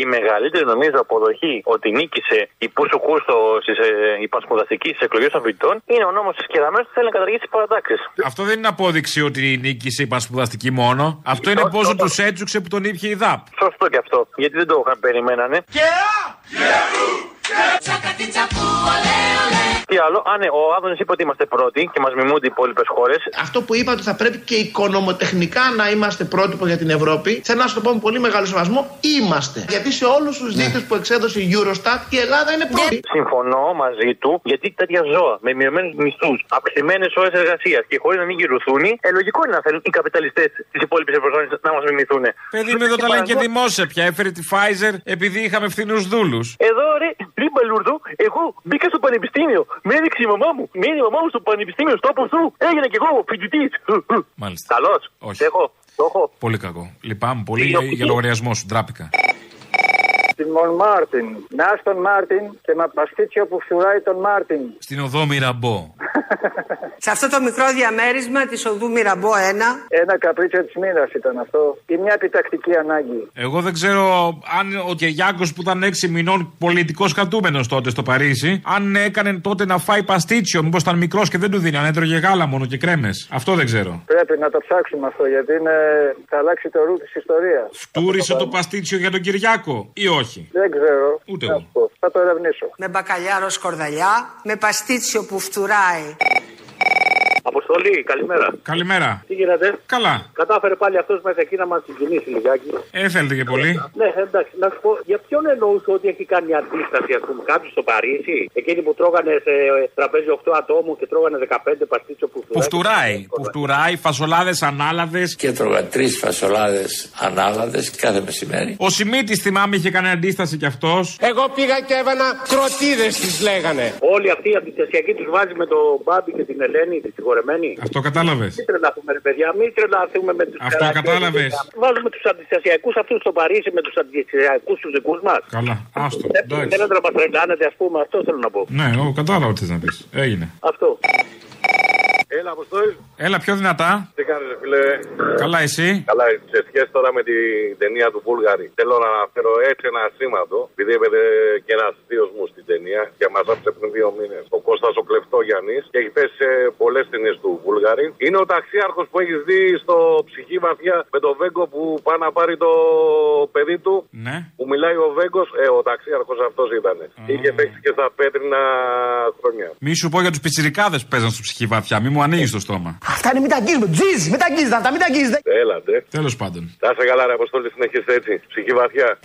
Η μεγαλύτερη νομίζω αποδοχή ότι νίκησε η Πούσου Κούστο στις ε, υπασπουδαστικέ εκλογές των φοιτητών είναι ο νόμος της Κεραμέως που θέλει να καταργήσει τις παρατάξεις. Αυτό δεν είναι απόδειξη ότι νίκησε η πασπουδαστική μόνο. Αυτό είναι πόσο τους έτσουξε που τον ήπια η ΔΑΠ. Σωστό και αυτό. Γιατί δεν το είχαν περιμένανε. Τι άλλο, αν ε, ο Άδωνης είπε ότι είμαστε πρώτοι και μας μιμούνται οι υπόλοιπες χώρες. Αυτό που είπα ότι θα πρέπει και οικονομοτεχνικά να είμαστε πρότυπο για την Ευρώπη, θέλω να σου το πω με πολύ μεγάλο σεβασμό, είμαστε. Γιατί σε όλους τους δείκτες που εξέδωσε η Eurostat η Ελλάδα είναι πρώτη. Συμφωνώ μαζί του, γιατί τέτοια ζώα με μειωμένους μισθούς, αυξημένες ώρες εργασίας και χωρίς να μην γυρουθούν, ε, λογικό είναι να θέλουν οι καπιταλιστές της υπόλοιπης Ευρωζώνης να μας μιμηθούν. Παιδί μου εδώ τα λένε και δημόσια πια. Έφερε τη Pfizer επειδή είχαμε φθηνούς δούλους. Εδώ ρε, πριν Μπαλούρδο, εγώ μπήκα στο πανεπιστήμιο. Με έδειξε η μαμά μου. Με έδειξε η μαμά μου στο πανεπιστήμιο, στο του. Έγινα κι εγώ φοιτητής. Μάλιστα. Καλός. Όχι. Έχω. Το έχω. Πολύ κακό. Λυπάμαι πολύ για, για λογαριασμό σου. Ντράπηκα. Στην Μον Μάρτιν. Να στον Μάρτιν και με παστίτσιο που φουράει τον Μάρτιν. Στην οδό Μυραμπό. Σε αυτό το μικρό διαμέρισμα της οδού Μυραμπό 1. Ένα καπρίτσιο της μοίρας ήταν αυτό. Ή μια επιτακτική ανάγκη. Εγώ δεν ξέρω αν ο Κυριάκο που ήταν 6 μηνών πολιτικός κρατούμενος τότε στο Παρίσι, αν έκανε τότε να φάει παστίτσιο, μήπως ήταν μικρός και δεν του δίνει, αν έτρωγε γάλα μόνο και κρέμες. Αυτό δεν ξέρω. Πρέπει να το ψάξουμε αυτό γιατί είναι... θα αλλάξει το ρου της ιστορίας. Φτούρισε το παστίτσιο για τον Κυριάκο ή όχι; Δεν ξέρω. Ούτε εγώ. Θα το ερευνήσω. Με μπακαλιάρο σκορδαλιά, με παστίτσιο που φτουράει. Αποστολή, καλημέρα. Καλημέρα. Τι γίνεται; Καλά. Κατάφερε πάλι αυτός μέσα εκεί να μας συγκινήσει λιγάκι. Ε, θέλετε και πολύ. Ναι, εντάξει, να σου πω, για ποιον εννοούσε ότι έχει κάνει αντίσταση, ας πούμε, κάποιος στο Παρίσι. Εκείνοι που τρώγανε σε τραπέζι 8 ατόμου και τρώγανε 15 παστίτσιο που Που φτουράει. Που φτουράει, φασολάδες ανάλαδες. Και έτρωγα τρεις φασολάδες ανάλαδες κάθε μεσημέρι. Ο Σιμίτης θυμάμαι είχε κάνει αντίσταση κι αυτός. Εγώ πήγα και έβανα κροτίδες τις λέγανε. Όλοι αυτοί οι αντιστασιακοί τους βάζει με τον Μπάμπη και την Ελένη, τη συγχωρεμένη. Αυτό κατάλαβες. Μην τρελαθούμε, ρε παιδιά, μην τρελαθούμε με τους Αυτό κατάλαβες. Βάζουμε τους αντιστασιακούς αυτούς στο Παρίσι με τους αντιστασιακούς τους δικούς μας. Καλά, άστο. εντάξει. Θέλετε να μα τρελάνετε, ας πούμε, αυτό θέλω να πω. Ναι, εγώ κατάλαβα τι θες να πεις. Έγινε. Αυτό. Έλα, Αποστόλη. Έλα πιο δυνατά. Τι κάνεις, ρε φίλε; Καλά, εσύ; Καλά, σε σχέση τώρα με την ταινία του Βούλγαρη. Θέλω να αναφέρω έτσι ένα σήματο, επειδή έπαιζε και ένας θείος μου στην ταινία και μας άφησε πριν δύο μήνες. Ο Κώστας ο Κλεφτόγιαννης και έχει πέσει σε πολλές ταινίες του Βούλγαρη. Είναι ο ταξίαρχος που έχεις δει στο ψυχή βαθιά με το Βέγκο που πάει να πάρει το παιδί του. Ναι. Που μιλάει ο Βέγκος, ε, ο ταξίαρχος αυτός ήταν. Είχε παίξει και στα πέτρινα χρόνια. Μη σου πω για τους πιτσιρικάδες που παίζαν στο ψυχή βαθιά. Μη μου ανοίγεις το στόμα. Αυτά είναι μην τα αγγίζουμε. Τζιζ, μην τα αγγίζετε αυτά, μην τα αγγίζετε. Έλατε. Τέλος πάντων. Να είσαι καλά, ρε Αποστόλη, συνεχίστε έτσι. Ψυχή βαθιά.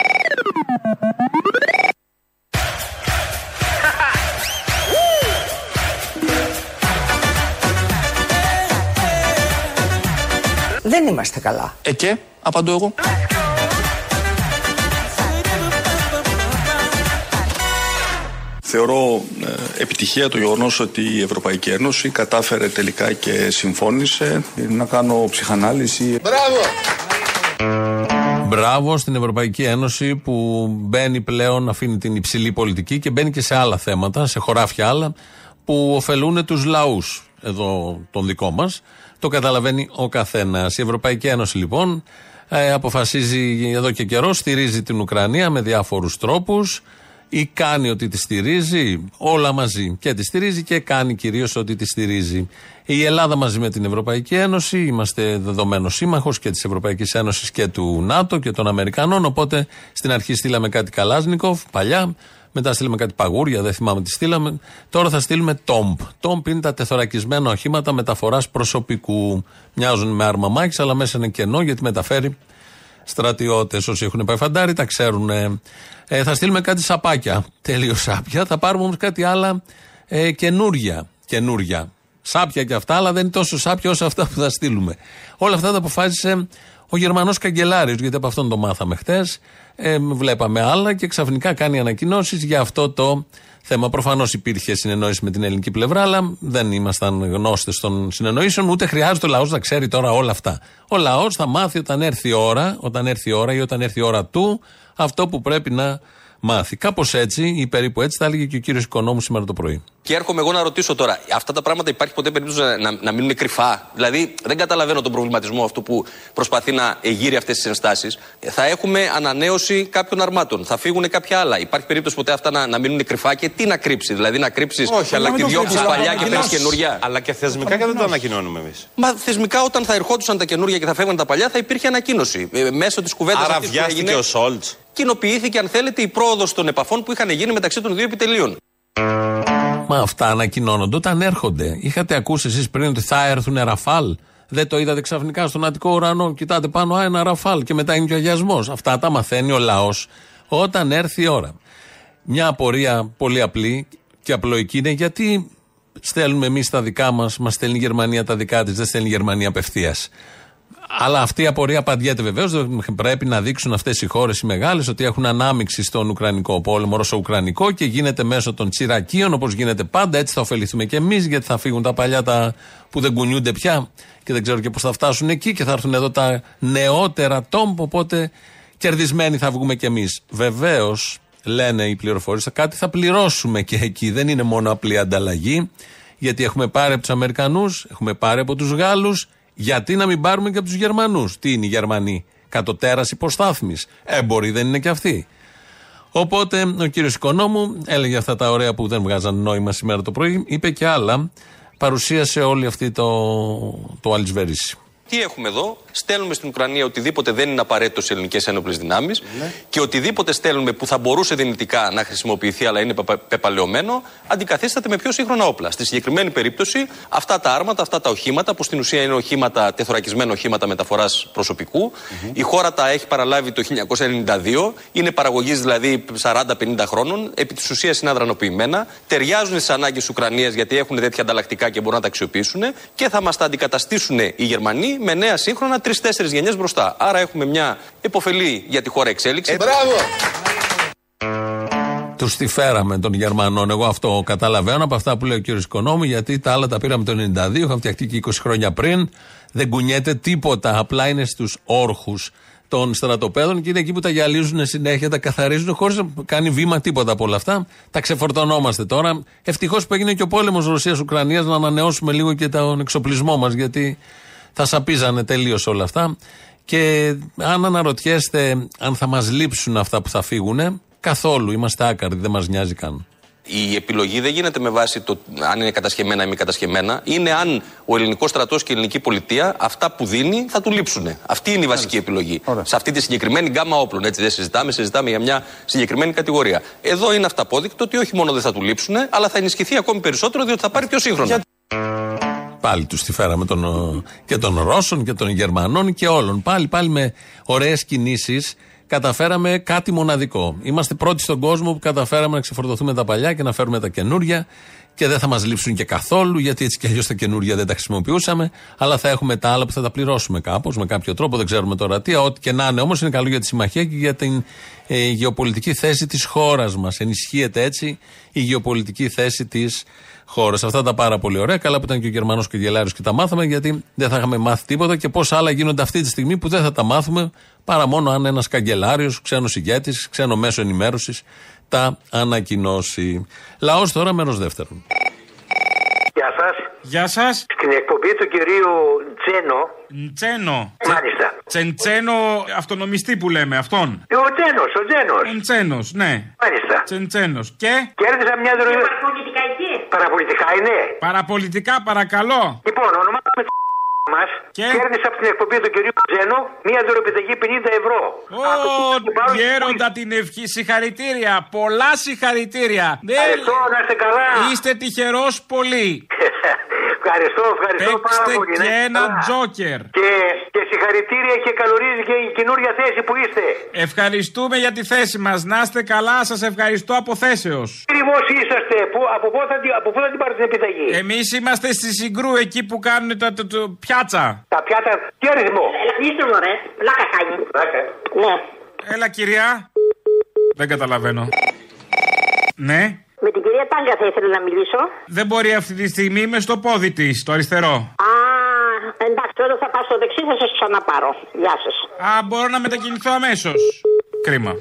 Δεν είμαστε καλά. Ε και, απαντώ εγώ. Θεωρώ ε, επιτυχία το γεγονός ότι η Ευρωπαϊκή Ένωση κατάφερε τελικά και συμφώνησε να κάνω ψυχανάλυση. Μπράβο! Μπράβο στην Ευρωπαϊκή Ένωση που μπαίνει πλέον, αφήνει την υψηλή πολιτική και μπαίνει και σε άλλα θέματα, σε χωράφια άλλα, που ωφελούν τους λαούς εδώ τον δικό μας. Το καταλαβαίνει ο καθένας. Η Ευρωπαϊκή Ένωση λοιπόν ε, αποφασίζει εδώ και καιρό, στηρίζει την Ουκρανία με διάφορους τρόπους ή κάνει ότι τη στηρίζει, όλα μαζί. Και τη στηρίζει και κάνει κυρίως ότι τη στηρίζει. Η Ελλάδα μαζί με την Ευρωπαϊκή Ένωση, είμαστε δεδομένος σύμμαχος και της Ευρωπαϊκής Ένωσης και του ΝΑΤΟ και των Αμερικανών. Οπότε στην αρχή στείλαμε κάτι Καλάζνικοφ παλιά, μετά στείλαμε κάτι παγούρια, δεν θυμάμαι τι στείλαμε. Τώρα θα στείλουμε τόμπ. Τόμπ είναι τα τεθωρακισμένα οχήματα μεταφοράς προσωπικού. Μοιάζουν με άρμα μάχης, αλλά μέσα είναι κενό γιατί μεταφέρει στρατιώτες. Όσοι έχουν πάει φαντάρι τα ξέρουν. Ε, θα στείλουμε κάτι σαπάκια. Τέλειο σάπια. Θα πάρουμε όμως κάτι άλλα ε, καινούρια. καινούρια. Σάπια και αυτά, αλλά δεν είναι τόσο σάπια όσο αυτά που θα στείλουμε. Όλα αυτά τα αποφάσισε ο Γερμανός καγκελάριος, γιατί από αυτόν το μάθαμε χτες. Ε, βλέπαμε άλλα και ξαφνικά κάνει ανακοινώσεις για αυτό το θέμα. Προφανώς υπήρχε συνεννόηση με την ελληνική πλευρά, αλλά δεν ήμασταν γνώστες των συνεννοήσεων, ούτε χρειάζεται ο λαός να ξέρει τώρα όλα αυτά. Ο λαός θα μάθει όταν έρθει η ώρα, όταν έρθει η ώρα ή όταν έρθει η ώρα του, αυτό που πρέπει να μάθει. Κάπως έτσι ή περίπου έτσι θα έλεγε και ο κύριος Οικονόμου σήμερα το πρωί. Και έρχομαι εγώ να ρωτήσω τώρα, αυτά τα πράγματα υπάρχει ποτέ περίπτωση να, να, να μείνουν κρυφά; Δηλαδή, δεν καταλαβαίνω τον προβληματισμό αυτού που προσπαθεί να εγείρει αυτές τις ενστάσεις. Θα έχουμε ανανέωση κάποιων αρμάτων; Θα φύγουν κάποια άλλα; Υπάρχει περίπτωση ποτέ αυτά να, να μείνουν κρυφά; Και τι να κρύψεις; Δηλαδή, να κρύψεις Όχι, αλλά τη μην το διώξει κρύψεις, παλιά αλλά και να παίρνει ανακοινώσεις. καινούρια. Αλλά και θεσμικά και δεν το ανακοινώνουμε εμείς. Μα θεσμικά όταν θα ερχόντουσαν τα καινούρια και θα φεύγαν τα παλιά θα υπήρχε ανακοίνωση. Ε, μέσω της κουβέντας Άρα βιάστηκε ο Σόλτς. Κοινοποιήθηκε, αν θέλετε, η πρόοδος των επαφών που είχαν γίνει μεταξύ των δύο επιτελείων. Μα αυτά ανακοινώνονται όταν έρχονται. Είχατε ακούσει εσείς πριν ότι θα έρθουν ραφάλ; Δεν το είδατε ξαφνικά στον Αττικό ουρανό; Κοιτάτε πάνω, α, ένα ραφάλ και μετά είναι και ο αγιασμός. Αυτά τα μαθαίνει ο λαός όταν έρθει η ώρα. Μια απορία πολύ απλή και απλοϊκή είναι γιατί στέλνουμε εμείς τα δικά μας, μας στέλνει η Γερμανία τα δικά της, δεν στέλνει η Γερμανία απευθείας. Αλλά αυτή η απορία απαντιέται βεβαίως. Πρέπει να δείξουν αυτές οι χώρες οι μεγάλες ότι έχουν ανάμειξη στον Ουκρανικό πόλεμο, Ρωσο-Ουκρανικό και γίνεται μέσω των τσιρακίων όπως γίνεται πάντα. Έτσι θα ωφεληθούμε και εμείς γιατί θα φύγουν τα παλιά τα που δεν κουνιούνται πια και δεν ξέρω και πώς θα φτάσουν εκεί και θα έρθουν εδώ τα νεότερα τόμπ. Οπότε κερδισμένοι θα βγούμε κι εμείς. Βεβαίως, λένε οι πληροφορίες, κάτι θα πληρώσουμε και εκεί. Δεν είναι μόνο απλή ανταλλαγή. Γιατί έχουμε πάρει από τους Αμερικανούς, έχουμε πάρει από τους Γάλλους, γιατί να μην πάρουμε και από τους Γερμανούς; Τι είναι οι Γερμανοί, κατωτέρας υποστάθμης. Έμποροι δεν είναι και αυτοί. Οπότε ο κύριος Οικονόμου έλεγε αυτά τα ωραία που δεν βγάζαν νόημα σήμερα το πρωί, είπε και άλλα. Παρουσίασε όλη αυτή το, το αλυσβέρισι. Τι έχουμε εδώ, στέλνουμε στην Ουκρανία οτιδήποτε δεν είναι απαραίτητο σε ελληνικές ένοπλες δυνάμεις και οτιδήποτε στέλνουμε που θα μπορούσε δυνητικά να χρησιμοποιηθεί αλλά είναι πεπα- πεπαλαιωμένο, αντικαθίσταται με πιο σύγχρονα όπλα. Στη συγκεκριμένη περίπτωση, αυτά τα άρματα, αυτά τα οχήματα, που στην ουσία είναι οχήματα, τεθωρακισμένα οχήματα μεταφοράς προσωπικού, η χώρα τα έχει παραλάβει το 1992, είναι παραγωγής δηλαδή 40-50 χρόνων, επί της ουσίας είναι αδρανοποιημένα, ταιριάζουν στις ανάγκες Ουκρανίας γιατί έχουν τέτοια ανταλλακτικά και μπορούν να τα αξιοποιήσουν και θα μας τα αντικαταστήσουν οι Γερμανοί με νέα σύγχρονα τρει-τέσσερι γενιές μπροστά. Άρα έχουμε μια υποφελή για τη χώρα εξέλιξη. μπράβο! Τους τη φέραμε των Γερμανών. Εγώ αυτό καταλαβαίνω από αυτά που λέει ο κύριος Οικονόμου, γιατί τα άλλα τα πήραμε το 92, είχαν φτιαχτεί και 20 χρόνια πριν. Δεν κουνιέται τίποτα. Απλά είναι στους όρχους των στρατοπέδων και είναι εκεί που τα γυαλίζουν συνέχεια, τα καθαρίζουν χωρίς να κάνει βήμα τίποτα από όλα αυτά. Τα ξεφορτωνόμαστε τώρα. Ευτυχώς που έγινε και ο πόλεμος Ρωσία-Ουκρανία να ανανεώσουμε λίγο και τον εξοπλισμό μας, γιατί θα σαπίζανε τελείως όλα αυτά. Και αν αναρωτιέστε αν θα μας λείψουν αυτά που θα φύγουν, καθόλου. Είμαστε άκαρδοι, δεν μας νοιάζει καν. Η επιλογή δεν γίνεται με βάση το αν είναι κατασχεμένα ή μη κατασχεμένα. Είναι αν ο ελληνικός στρατός και η ελληνική πολιτεία αυτά που δίνει θα του λείψουν. Αυτή είναι η βασική επιλογή. Σε αυτή τη συγκεκριμένη γκάμα όπλων. Έτσι δεν συζητάμε, συζητάμε για μια συγκεκριμένη κατηγορία. Εδώ είναι αυταπόδεικτο ότι όχι μόνο δεν θα του λείψουν, αλλά θα ενισχυθεί ακόμη περισσότερο διότι θα πάρει πιο σύγχρονα. Πάλι τους τη φέραμε των, ε, και των Ρώσων και των Γερμανών και όλων. Πάλι, πάλι με ωραίες κινήσεις καταφέραμε κάτι μοναδικό. Είμαστε πρώτοι στον κόσμο που καταφέραμε να ξεφορτωθούμε τα παλιά και να φέρουμε τα καινούρια και δεν θα μας λείψουν και καθόλου, γιατί έτσι κι αλλιώς τα καινούρια δεν τα χρησιμοποιούσαμε. Αλλά θα έχουμε τα άλλα που θα τα πληρώσουμε κάπως, με κάποιο τρόπο, δεν ξέρουμε τώρα τι. Ό,τι και να είναι όμως είναι καλό για τη συμμαχία και για την ε, γεωπολιτική θέση της χώρας μας. Ενισχύεται έτσι η γεωπολιτική θέση της χώρας. Αυτά τα πάρα πολύ ωραία. Καλά που ήταν και ο Γερμανός και ο Γελάριος και τα μάθαμε, γιατί δεν θα είχαμε μάθει τίποτα και πόσα άλλα γίνονται αυτή τη στιγμή που δεν θα τα μάθουμε παρά μόνο αν ένας καγκελάριος, ξένος ηγέτης, ξένο μέσο ενημέρωσης τα ανακοινώσει. Λαός τώρα, μέρος δεύτερον. Γεια σας. Γεια σας. Στην εκπομπή του κυρίου Τζένο. Τσένο. Μάλιστα. Τσεντσένο αυτονομιστή που λέμε, αυτόν. Ο Τζένο, ο Τζένο. Ο Τσένο, ναι. Μάλιστα. Τσεντσένος. Και; Κέρδισα μια δρομή. Παραπολιτικά εκεί. Παραπολιτικά είναι. Παραπολιτικά, παρακαλώ. Λοιπόν, ονομάζομαι μας. Κέρδισα από την εκπομπή του κυρίου Τζένο μια δωροπιταγή 50 ευρώ. Ω, γέροντα την ευχή. Συγχαρητήρια. Πολλά συγχαρητήρια. Ευχαριστώ, να είστε καλά. Είστε τυχερός πολύ. Ευχαριστώ, ευχαριστώ πάρα Παίξτε πολύ. να και είστε ένα καλά. τζόκερ. Και, και συγχαρητήρια και καλωρίζει και η καινούρια θέση που είστε. Ευχαριστούμε για τη θέση μας. Να είστε καλά, σας ευχαριστώ από θέσεως. Ακριβώ είσαστε. Που, από, πού θα, την- από πού θα την πάρετε την επιταγή; Εμείς είμαστε στη Συγκρού, εκεί που κάνουν τα το, το, πιάτσα. Τα πιάτα. Τι αριθμό; Είστε ωραία. Πλάκα κάνει. Ναι. Έλα, κυρία. Δεν καταλαβαίνω. Ναι. Με την κυρία Τάγκα θα ήθελα να μιλήσω. Δεν μπορεί αυτή τη στιγμή, είμαι στο πόδι της, το αριστερό. Α, εντάξει, όταν θα πάω στο δεξί θα σας ξαναπάρω. Γεια σας. Α, μπορώ να μετακινηθώ αμέσως. Κρίμα.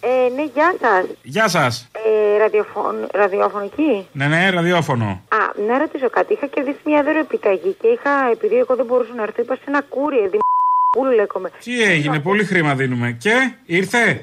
Ε, ναι, γεια σας. Γεια σας. Ε, ραδιοφων... ραδιοφωνική. Ναι, ναι, ραδιόφωνο. Α, να ρωτήσω κάτι. Είχα κερδίσει μια δώρο επιταγή και είχα, επειδή εγώ δεν μπορούσα να έρθω, είπα σε ένα κούρι. Δη... Πούλου λέγομαι. Τι έγινε, πολύ χρήμα δίνουμε. Και ήρθε;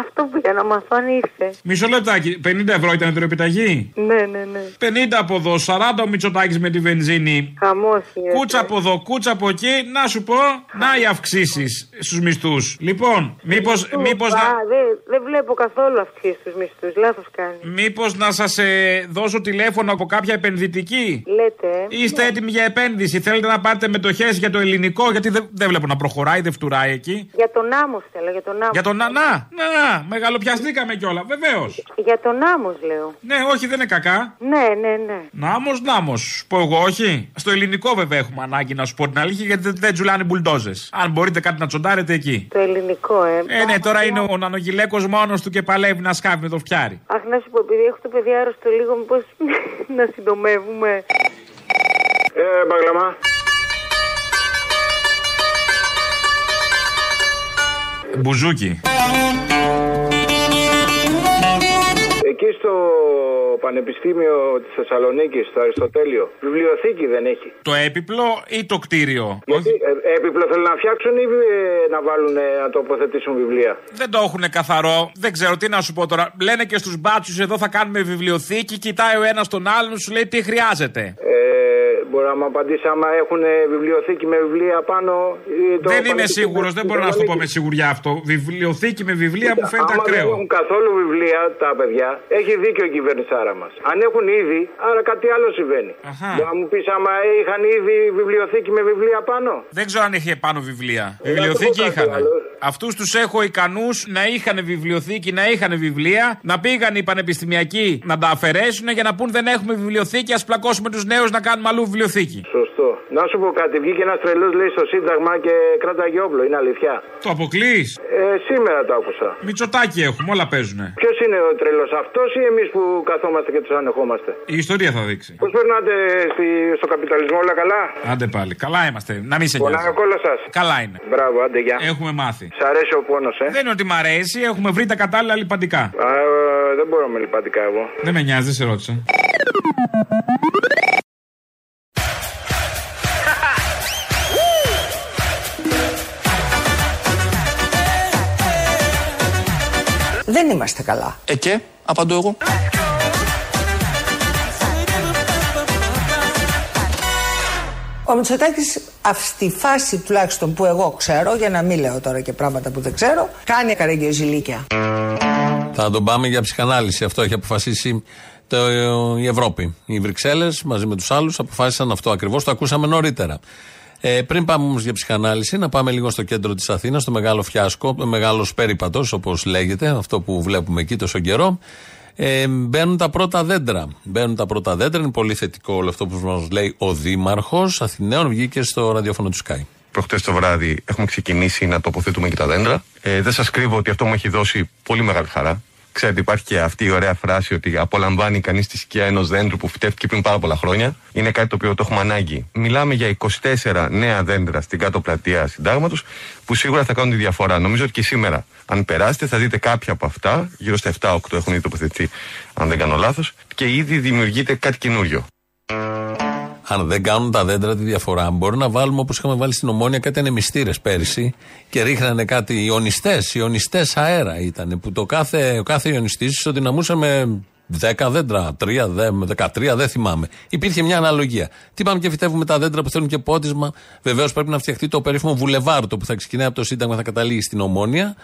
Αυτό που για να μαθώ αν ήρθε. Μισό λεπτάκι. 50 ευρώ ήταν η επιταγή. Ναι, ναι, ναι. 50 από εδώ, 40 ο Μητσοτάκης με τη βενζίνη. Χαμός Κούτσα από εδώ, κούτσα από εκεί. Να σου πω, να οι αυξήσεις στους μισθούς. Λοιπόν, μήπω. Μήπως Α, να... δεν δεν βλέπω καθόλου αυξήσεις στους μισθούς. Λάθος κάνει. Μήπως να σας ε, δώσω τηλέφωνο από κάποια επενδυτική; Λέτε. ε. Είστε έτοιμοι για επένδυση; Θέλετε να πάρετε μετοχές για το ελληνικό, γιατί δεν, δεν βλέπω να προχωράει, δεν φτουράει εκεί. Για τον άμμο θέλω, για τον άμμο. Για τον να, να, να, μεγαλοπιαστήκαμε κιόλα, βεβαίως. Για τον άμμο λέω. Ναι, όχι, δεν είναι κακά. Ναι, ναι, ναι. Νάμος, νάμος. Πω εγώ, όχι. Στο ελληνικό βέβαια έχουμε ανάγκη να σου πω την αλήθεια, γιατί δεν, δεν τζουλάνε μπουλντόζες. Αν μπορείτε κάτι να τσοντάρετε εκεί. Το ελληνικό, ε. Ε, ναι, τώρα είναι ο νανογυλέκο μόνος του και παλεύει να σκάβει με το φτιάρι. Αχ, να σου πω, επειδή έχω το παιδί άρρωστο λίγο, μήπως να συντομεύουμε. Ε, μπαγλαμά. Μπουζούκι. Ε, εκεί στο Πανεπιστήμιο της Θεσσαλονίκης, στο Αριστοτέλειο, βιβλιοθήκη δεν έχει. Το έπιπλο ή το κτίριο; Γιατί ε, έπιπλο θέλουν να φτιάξουν ή ε, να βάλουν ε, να τοποθετήσουν βιβλία; Δεν το έχουν καθαρό. Δεν ξέρω τι να σου πω τώρα. Λένε και στους μπάτσους εδώ θα κάνουμε βιβλιοθήκη. Κοιτάει ο ένας τον άλλον, σου λέει τι χρειάζεται. Ε, μπορεί να μου απαντήσει άμα έχουν βιβλιοθήκη με βιβλία πάνω. Ή το Δεν είμαι Πανεπιστήμιο σίγουρος, της δεν μπορώ να σου το πω με Θεσσαλονίκης. σιγουριά αυτό. Βιβλιοθήκη με βιβλία μου φαίνεται Άμα δεν ακραίο. έχουν καθόλου βιβλία τα παιδιά, έχει δίκιο η κυβερνησάρα μας. Αν έχουν ήδη, άρα κάτι άλλο συμβαίνει. Αχα. Να μου πεις άμα είχαν ήδη βιβλιοθήκη με βιβλία πάνω; Δεν ξέρω αν είχε πάνω βιβλία. Ε, Βιβλιοθήκη να το πω κάτι είχαν. άλλο. Αυτούς τους έχω ικανούς να είχαν βιβλιοθήκη, να είχαν βιβλία, να πήγαν οι πανεπιστημιακοί να τα αφαιρέσουν για να πούν δεν έχουμε βιβλιοθήκη, ας πλακώσουμε τους νέους να κάνουμε αλλού βιβλιοθήκη. Σωστό. Να σου πω κάτι, βγήκε ένας τρελός λέει στο Σύνταγμα και κράταγε όπλο, είναι αλήθεια. Το αποκλείς; Ε, σήμερα το άκουσα. Μητσοτάκι έχουμε, όλα παίζουνε. Ποιος είναι ο τρελός, αυτός ή εμείς που καθόμαστε και τους ανεχόμαστε; Η ιστορία θα δείξει. Πώς περνάτε στη, στο καπιταλισμό, όλα καλά; Άντε πάλι. Καλά είμαστε. Να μην σε Πονάει νοιάζει. ο κόλλο σας. Καλά είναι. Μπράβο, άντε γεια. Έχουμε μάθει. Σ' αρέσει ο πόνος, ε; Δεν είναι ότι μ' αρέσει, έχουμε βρει τα κατάλληλα λιπαντικά. Α, ε, δεν μπορώ με λιπαντικά εγώ. Δεν με νοιάζει, δεν σε ρώτησα. Δεν είμαστε καλά. Ε και, απαντώ εγώ. Ο Μητσοτάκης, στη φάση τουλάχιστον που εγώ ξέρω, για να μην λέω τώρα και πράγματα που δεν ξέρω, κάνει καραγκιοζηλίκια. Θα τον πάμε για ψυχανάλυση. Αυτό έχει αποφασίσει το, η Ευρώπη. Οι Βρυξέλλες μαζί με τους άλλους αποφάσισαν αυτό ακριβώς. Το ακούσαμε νωρίτερα. Ε, πριν πάμε όμως για ψυχανάλυση, να πάμε λίγο στο κέντρο της Αθήνας, στο μεγάλο φιάσκο, μεγάλος πέρυπατο, όπως λέγεται, αυτό που βλέπουμε εκεί τόσο καιρό. Ε, μπαίνουν τα πρώτα δέντρα. Μπαίνουν τα πρώτα δέντρα. Είναι πολύ θετικό όλο αυτό που μας λέει ο Δήμαρχος Αθηναίων. Βγήκε στο ραδιόφωνο του Sky. Προχτές το βράδυ έχουμε ξεκινήσει να τοποθετούμε και τα δέντρα. Ε, δεν σας κρύβω ότι αυτό μου έχει δώσει πολύ μεγάλη χαρά. Ξέρετε, υπάρχει και αυτή η ωραία φράση ότι απολαμβάνει κανείς τη σκιά ενός δέντρου που φυτεύτηκε πριν πάρα πολλά χρόνια. Είναι κάτι το οποίο το έχουμε ανάγκη. Μιλάμε για 24 νέα δέντρα στην κάτω πλατεία συντάγματος που σίγουρα θα κάνουν τη διαφορά. Νομίζω ότι και σήμερα, αν περάσετε, θα δείτε κάποια από αυτά, γύρω στα 7-8 έχουν ήδη τοποθετηθεί, αν δεν κάνω λάθος, και ήδη δημιουργείται κάτι καινούριο. Αν δεν κάνουν τα δέντρα τη διαφορά, μπορεί να βάλουμε όπως είχαμε βάλει στην Ομόνια κάτι ανεμιστήρες πέρυσι και ρίχνανε κάτι ιονιστές. Ιονιστές αέρα ήταν. Που το κάθε, ο κάθε ιονιστής ισοδυναμούσε με 10 δέντρα, 3, δε, με 13, δεν θυμάμαι. Υπήρχε μια αναλογία. Τι πάμε και φυτεύουμε τα δέντρα που θέλουν και πότισμα. Βεβαίως πρέπει να φτιαχτεί το περίφημο βουλεβάρτο που θα ξεκινάει από το Σύνταγμα, θα καταλήγει στην Ομόνια.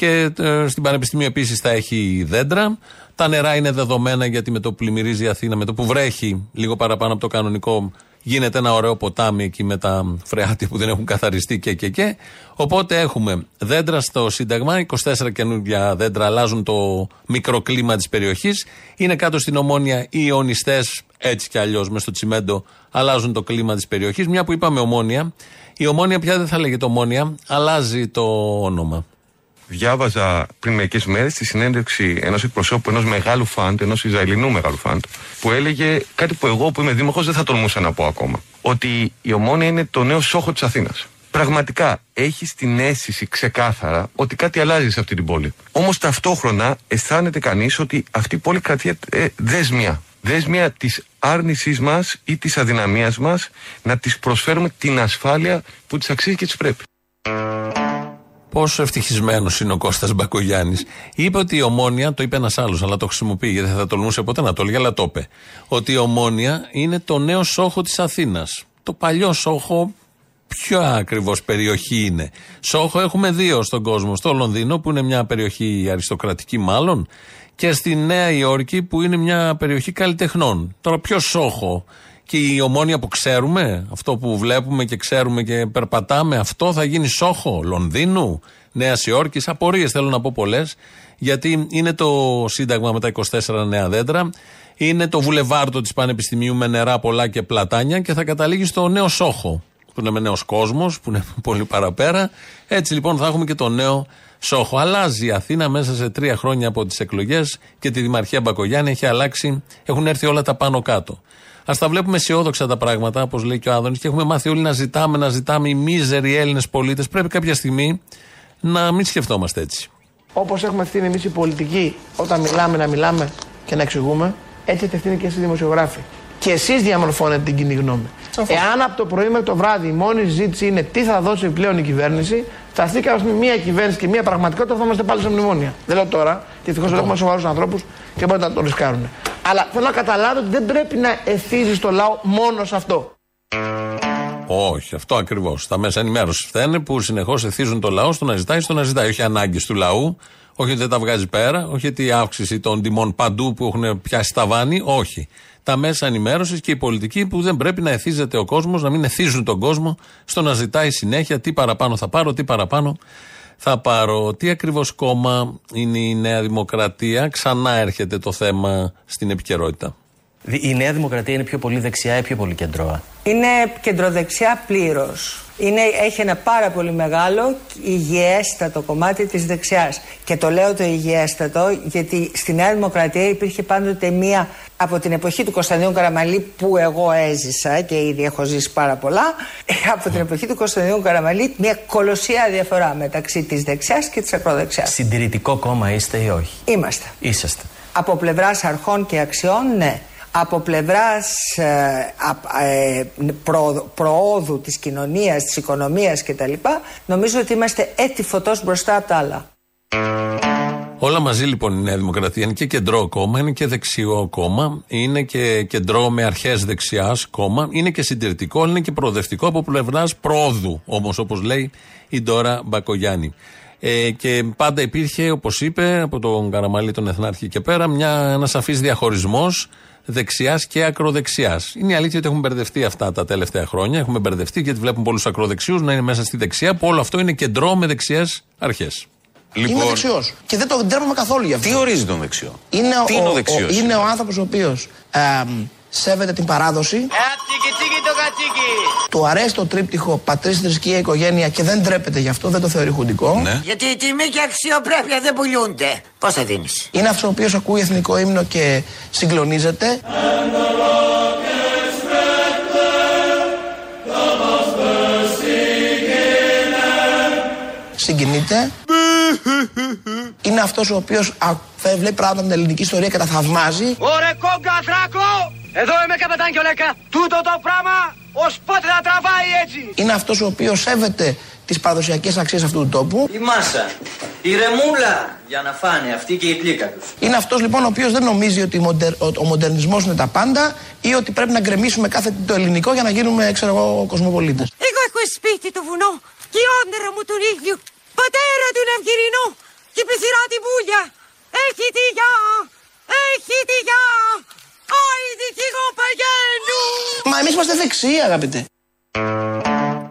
Και ε, στην Πανεπιστημίου επίσης θα έχει δέντρα. Τα νερά είναι δεδομένα γιατί με το που πλημμυρίζει η Αθήνα, με το που βρέχει λίγο παραπάνω από το κανονικό, γίνεται ένα ωραίο ποτάμι εκεί με τα φρεάτια που δεν έχουν καθαριστεί και και και. Οπότε έχουμε δέντρα στο Σύνταγμα, 24 καινούργια δέντρα αλλάζουν το μικροκλίμα της περιοχής. Είναι κάτω στην Ομόνια οι ιονιστέ, έτσι κι αλλιώς μες στο τσιμέντο, αλλάζουν το κλίμα της περιοχής. Μια που είπαμε Ομόνια, η Ομόνια πια δεν θα λέγεται Ομόνια, αλλάζει το όνομα. Διάβαζα πριν μερικές μέρες τη συνέντευξη ενός εκπροσώπου ενός μεγάλου φαντ, ενός Ισραηλινού μεγάλου φαντ, που έλεγε κάτι που εγώ που είμαι δήμαρχος δεν θα τολμούσα να πω ακόμα. Ότι η ομόνια είναι το νέο σόχο της Αθήνας. Πραγματικά έχεις την αίσθηση ξεκάθαρα ότι κάτι αλλάζει σε αυτή την πόλη. Όμως ταυτόχρονα αισθάνεται κανείς ότι αυτή η πόλη κρατεί ε, δέσμια. Δέσμια της άρνησής μας ή της αδυναμίας μας να της προσφέρουμε την ασφάλεια που της αξίζει και της πρέπει. Πόσο ευτυχισμένος είναι ο Κώστας Μπακογιάννης. Είπε ότι η ομόνια, το είπε ένας άλλος, αλλά το χρησιμοποιεί γιατί δεν θα τολμούσε ποτέ να το έλεγε, αλλά το είπε. Ότι η ομόνια είναι το νέο σόχο της Αθήνας. Το παλιό σόχο, ποια ακριβώς περιοχή είναι. Σόχο έχουμε δύο στον κόσμο. Στο Λονδίνο, που είναι μια περιοχή αριστοκρατική μάλλον, και στη Νέα Υόρκη, που είναι μια περιοχή καλλιτεχνών. Τώρα, ποιο σόχο και η ομόνια που ξέρουμε, αυτό που βλέπουμε και ξέρουμε και περπατάμε, αυτό θα γίνει σόχο Λονδίνου, Νέα Υόρκης. Απορίες θέλω να πω πολλές, γιατί είναι το Σύνταγμα με τα 24 νέα δέντρα, είναι το βουλεβάρτο της Πανεπιστημίου με νερά πολλά και πλατάνια και θα καταλήγει στο νέο σόχο, που είναι με νέος κόσμος, που είναι πολύ παραπέρα. Έτσι λοιπόν θα έχουμε και το νέο Σόχο. Αλλάζει η Αθήνα μέσα σε τρία χρόνια από τις εκλογές και τη Δημαρχία Μπακογιάννη έχει αλλάξει, έχουν έρθει όλα τα πάνω κάτω. Α τα βλέπουμε αισιόδοξα τα πράγματα, όπως λέει και ο Άδωνης, και έχουμε μάθει όλοι να ζητάμε, να ζητάμε οι μίζεροι Έλληνες πολίτες. Πρέπει κάποια στιγμή να μην σκεφτόμαστε έτσι. Όπως έχουμε ευθύνη εμείς οι πολιτικοί, όταν μιλάμε, να μιλάμε και να εξηγούμε, έτσι ευθύνη και εσείς δημοσιογράφοι. Και εσείς διαμορφώνετε την κοινή γνώμη. Εάν από το πρωί μέχρι το βράδυ η μόνη συζήτηση είναι τι θα δώσει πλέον η κυβέρνηση, σταθήκαμε με μία κυβέρνηση και μία πραγματικότητα, θα είμαστε πάλι σε μνημόνια. Δεν λέω τώρα, και ευτυχώς έχουμε σοβαρούς ανθρώπους και μπορούν να το ρισκάρουν. Αλλά θέλω να καταλάβετε ότι δεν πρέπει να εθίζεις το λαό μόνο σε αυτό. Όχι, αυτό ακριβώς. Τα μέσα ενημέρωσης φταίνε που συνεχώς εθίζουν το λαό στο να ζητάει, στο να ζητάει. Όχι ανάγκες του λαού, όχι ότι δεν τα βγάζει πέρα, όχι ότι η αύξηση των τιμών παντού που έχουν πιάσει τα βάνη, όχι. Τα μέσα ενημέρωσης και η πολιτική που δεν πρέπει να εθίζεται ο κόσμος, να μην εθίζουν τον κόσμο στο να ζητάει συνέχεια τι παραπάνω θα πάρω, τι παραπάνω θα πάρω. Τι ακριβώς κόμμα είναι η Νέα Δημοκρατία, ξανά έρχεται το θέμα στην επικαιρότητα. Η Νέα Δημοκρατία είναι πιο πολύ δεξιά ή πιο πολύ κεντρώα; Είναι κεντροδεξιά πλήρως. Έχει ένα πάρα πολύ μεγάλο υγιέστατο κομμάτι της δεξιάς. Και το λέω το υγιέστατο γιατί στη Νέα Δημοκρατία υπήρχε πάντοτε μία από την εποχή του Κωνσταντίνου Καραμαλή που εγώ έζησα και ήδη έχω ζήσει πάρα πολλά από την εποχή του Κωνσταντίνου Καραμαλή μια κολοσσία διαφορά μεταξύ της δεξιάς και της ακροδεξιάς. Συντηρητικό κόμμα είστε ή όχι; Είμαστε. Είσαστε. Από πλευράς αρχών και αξιών ναι από πλευράς ε, ε, προ, προόδου της κοινωνίας, της οικονομίας κτλ. Νομίζω ότι είμαστε έτη φωτός μπροστά από τα άλλα. Όλα μαζί λοιπόν η Νέα Δημοκρατία είναι και κεντρό κόμμα, είναι και δεξιό κόμμα, είναι και κεντρό με αρχές δεξιάς κόμμα, είναι και συντηρητικό, είναι και προοδευτικό από πλευράς προόδου, όμως όπως λέει η Ντόρα Μπακογιάννη. Ε, και πάντα υπήρχε, όπως είπε, από τον Καραμαλή τον Εθνάρχη και πέρα, ένας σαφής διαχωρισμός δεξιάς και ακροδεξιάς. Είναι η αλήθεια ότι έχουμε μπερδευτεί αυτά τα τελευταία χρόνια. Έχουμε μπερδευτεί γιατί βλέπουμε πολλούς ακροδεξιούς να είναι μέσα στη δεξιά, που όλο αυτό είναι κεντρό με δεξιές αρχές. Λοιπόν... Είμαι δεξιός. Και δεν το ντρέπομαι καθόλου γι' αυτό. Τι ορίζει τον δεξιό; Είναι Τι ο, είναι ο ο, δεξιός; είναι ο άνθρωπος ο οποίος σέβεται την παράδοση. Του αρέσει το τρίπτυχο πατρίς, θρησκεία, οικογένεια και δεν ντρέπεται γι' αυτό, δεν το θεωρεί χουντικό. Ναι. Γιατί η τιμή και αξιοπρέπεια δεν πουλιούνται. Πώς θα δίνεις; Είναι αυτός ο οποίος ακούει εθνικό ύμνο και συγκλονίζεται. Συγκινείται. Είναι αυτός ο οποίος α, θα βλέπει πράγματα με την ελληνική ιστορία και τα θαυμάζει. Ωρε κόγκα θράκο! Εδώ είμαι καπετάν και λέκα. Τούτο το πράγμα ως πότε θα τραβάει έτσι. Είναι αυτός ο οποίος σέβεται τις παραδοσιακές αξίες αυτού του τόπου. Η μάσα, η ρεμούλα για να φάνε αυτή και η πλήκα τους. Είναι αυτός λοιπόν ο οποίος δεν νομίζει ότι μοντερ- ο, ο μοντερνισμός είναι τα πάντα ή ότι πρέπει να γκρεμίσουμε κάθε τι το ελληνικό για να γίνουμε, ξέρω εγώ, κοσμοπολίτες. Εγώ έχω σπίτι του βουνό και όνειρα μου τον ίδιο. Πατέρα του Ναυγυρινού και πεθυρά τη βούλια. Έχει τη γιά, έχει τη γιά. Άιντι κι εγώ παγαίνω. Μα εμείς είμαστε δεξιοί αγαπητέ.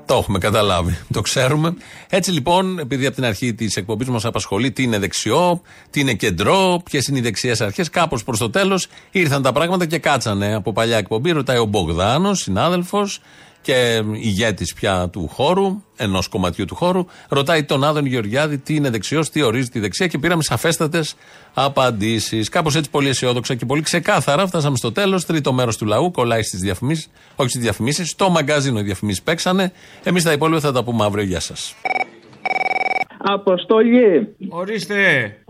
Το έχουμε καταλάβει. Το ξέρουμε. Έτσι λοιπόν, επειδή από την αρχή της εκπομπής μας απασχολεί τι είναι δεξιό, τι είναι κεντρό, ποιες είναι οι δεξιές αρχές, κάπως προς το τέλος ήρθαν τα πράγματα και κάτσανε από παλιά εκπομπή. Ρωτάει ο Μπογδάνος, συνάδελφος και ηγέτης πια του χώρου, ενός κομματιού του χώρου, ρωτάει τον Άδων Γεωργιάδη τι είναι δεξιός, τι ορίζει τη δεξιά και πήραμε σαφέστατες απαντήσεις. Κάπως έτσι πολύ αισιόδοξα και πολύ ξεκάθαρα φτάσαμε στο τέλος. Τρίτο μέρος του λαού κολλάει στις διαφημίσεις, όχι στις διαφημίσεις, στο μαγκάζινο οι διαφημίσεις παίξανε. Εμείς τα υπόλοιπα θα τα πούμε αύριο. Γεια σας. Αποστολή. Ορίστε.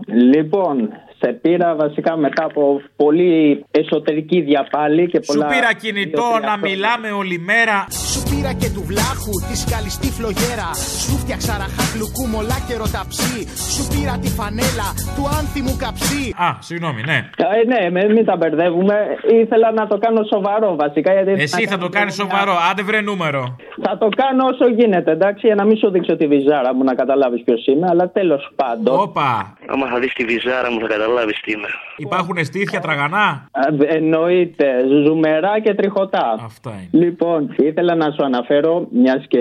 Λοιπόν, σε πήρα βασικά μετά από πολύ εσωτερική διαπάλη και Σου πολλά... πήρα κινητό να μιλάμε όλη μέρα. Σου πήρα και του βλάχου τη σκαλιστή φλογέρα. Σου φτιάξα ραχάκλουκού μολά και ρωταψί. Σου πήρα τη φανέλα του άνθιμου καψί. Α, συγγνώμη, ναι. Ε, ναι, με- μην τα μπερδεύουμε. Ήθελα να το κάνω σοβαρό βασικά. Γιατί Εσύ θα το κάνεις σοβαρό, άντε βρε νούμερο. Θα το κάνω όσο γίνεται, εντάξει, για να μην σου δείξω τη βυζάρα μου να καταλάβεις ποιος είμαι, αλλά τέλος πάντων. Όπα. Άμα θα δεις τη βυζάρα μου θα καταλάβεις τι είμαι. Υπάρχουν στήθια τραγανά; Εννοείται. Ζουμερά και τριχωτά. Αυτά είναι. Λοιπόν, ήθελα να σου αναφέρω, μιας και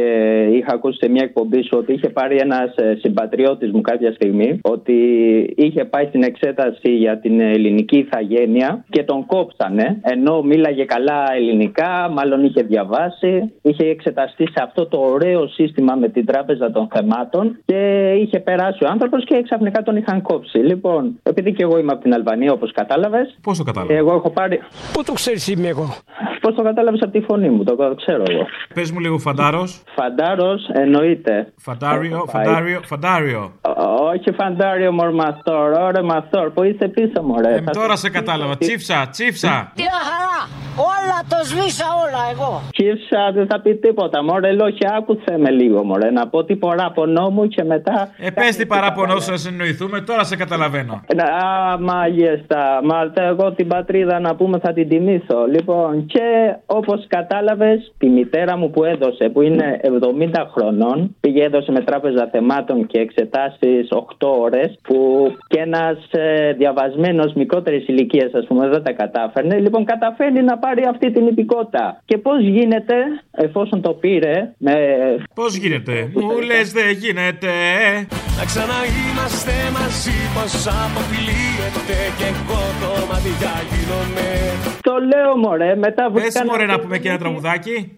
είχα ακούσει σε μια εκπομπή σου ότι είχε πάρει ένας συμπατριώτης μου κάποια στιγμή, ότι είχε πάει στην εξέταση για την ελληνική ηθαγένεια και τον κόψανε. Ενώ μίλαγε καλά ελληνικά, μάλλον είχε διαβάσει, είχε εξεταστεί σε αυτό το ωραίο σύστημα με την Τράπεζα των Θεμάτων και είχε περάσει ο άνθρωπος και ξαφνικά τον είχαν κόψει. Λοιπόν, επειδή και εγώ είμαι από την Αλβανία, όπως κατάλαβες. Πώς το κατάλαβες; Εγώ έχω πάρει. Πού το ξέρεις είμαι εγώ; Πώ πώς το κατάλαβες από τη φωνή μου, το ξέρω εγώ. Πες μου λίγο φαντάρος. Φαντάρος εννοείται. Φαντάριο, φαντάριο, φαντάριο. Όχι φαντάριο, μωρ μαθόρ. Ωραία, μαθόρ. Που είσαι πίσω, μωρέ. Ε, τώρα σε κατάλαβα. Τσίφσα, τσίφσα. Τι χαρά! Όλα το σβήσα όλα εγώ. Κύψα, δεν θα πει τίποτα. Μωρέ, λόγια, άκουσε με λίγο, μωρέ. Να πω τι παράπονό μου και μετά. Ε, πες τι παράπονό σου να συνοηθούμε, τώρα σε καταλαβαίνω. Α, μάγιστα. Μα εγώ την πατρίδα να πούμε θα την τιμήσω. Λοιπόν, και όπως κατάλαβες, τη μητέρα μου που έδωσε, που είναι 70 χρονών, πήγε έδωσε με τράπεζα θεμάτων και εξετάσεις 8 ώρες, που και ένας ε, διαβασμένος μικρότερης ηλικίας, ας πούμε, δεν τα κατάφερνε. Λοιπόν, καταφέρνει να πάρει αυτή την υπηκότητα. Και πώς γίνεται, εφόσον το πήρε. Με... Πώς γίνεται, μου λες δεν γίνεται. Να ξαναείμαστε μαζί, πώ αποφυλίεται και εγώ το μάτια γίνομαι. Το λέω, μωρέ, μετά Πες μωρέ να πούμε και ένα τραγουδάκι.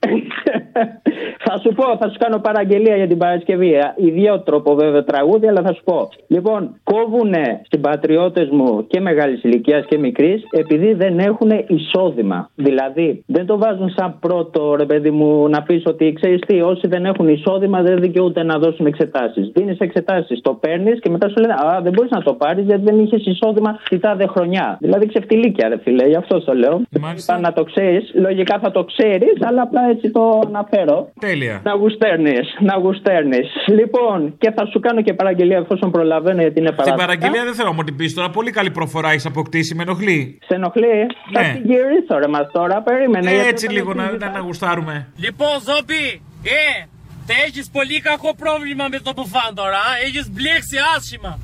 θα σου πω, θα σου κάνω παραγγελία για την Παρασκευή. Ιδιότροπο βέβαια τραγούδι, αλλά θα σου πω. Λοιπόν, κόβουνε συμπατριώτε μου και μεγάλης ηλικίας και μικρής επειδή δεν έχουν εισόδημα. Δηλαδή, δεν το βάζουν σαν πρώτο ρε παιδί μου να πεις ότι ξέρεις τι, όσοι δεν έχουν εισόδημα δεν δικαιούνται να δώσουν εξετάσεις. Δίνεις εξετάσεις, το παίρνεις και μετά σου λένε Α, δεν μπορείς να το πάρεις γιατί δεν είχες εισόδημα τη τάδε χρονιά. Δηλαδή ξεφτιλίκια, ρε φίλε, γι' αυτό το λέω. Μάλιστα. Να το ξέρεις, λογικά θα το ξέρεις, αλλά απλά έτσι το αναφέρω. Τέλεια. Να γουστέρνεις, να γουστέρνεις. Λοιπόν, και θα σου κάνω και παραγγελία εφόσον προλαβαίνω γιατί είναι παράδειγμα. Την παραγγελία δεν θέλω να μου την πεις τώρα. Πολύ καλή προφορά έχεις αποκτήσει, με ενοχλεί. Σε ενοχλεί. Ναι. Θα την γυρίσω ρε μας τώρα, περίμενε. Ε, γιατί έτσι όταν λίγο να, εσύ- να, να γουστάρουμε. Λοιπόν, Ζόμπι, ε, θα έχεις πολύ κακό πρόβλημα με το μπουφάν τώρα, α; έχεις μπλέξει άσχημα.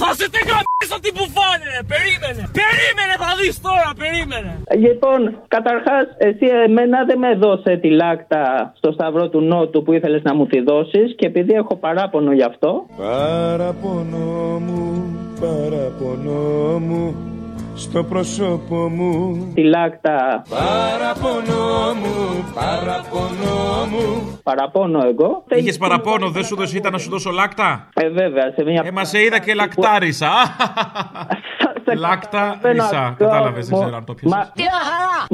Θα σε τε γαμίσω την μπουφάν, ρε, περίμενε. Περίμενε, θα δεις τώρα, περίμενε. Λοιπόν, καταρχάς, εσύ εμένα δεν με δώσε τη λάκτα στο Σταυρό του Νότου που ήθελες να μου τη δώσεις και επειδή έχω παράπονο γι' αυτό. Παραπονό μου, παραπονό μου στο πρόσωπο μου Τη λάκτα Παραπονό μου, παραπονό μου παραπώνω εγώ. Είχες παραπόνο, δεν σου δώσει ήταν να σου δώσω λάκτα; Ε, βέβαια, σε μια. Ε, μα σε είδα και λακτάρισα. Λάκτα ρισα. Κατάλαβες, δεν ξέρω αν το πιέσε. Μα,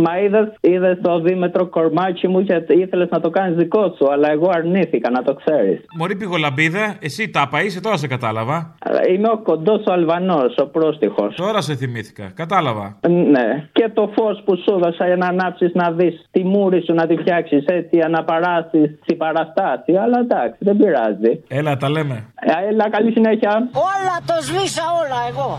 Μα είδες, είδες το δίμετρο κορμάκι μου και ήθελες να το κάνεις δικό σου, αλλά εγώ αρνήθηκα να το ξέρεις. Μωρή πηγολαμπίδα, εσύ τάπα είσαι, τώρα σε κατάλαβα. Αλλά Είμαι ο κοντός ο Αλβανός, ο πρόστιχος. Τώρα σε θυμήθηκα. Κατάλαβα. Ναι. Και το φως που σου έδωσα για να ανάψεις να δεις τη μούρη σου να τη φτιάξεις έτσι, για να παράσεις την παραστάση. Αλλά εντάξει, δεν πειράζει. Έλα, τα λέμε. Ε, Έλα, καλή συνέχεια. Όλα το σβήσα όλα εγώ.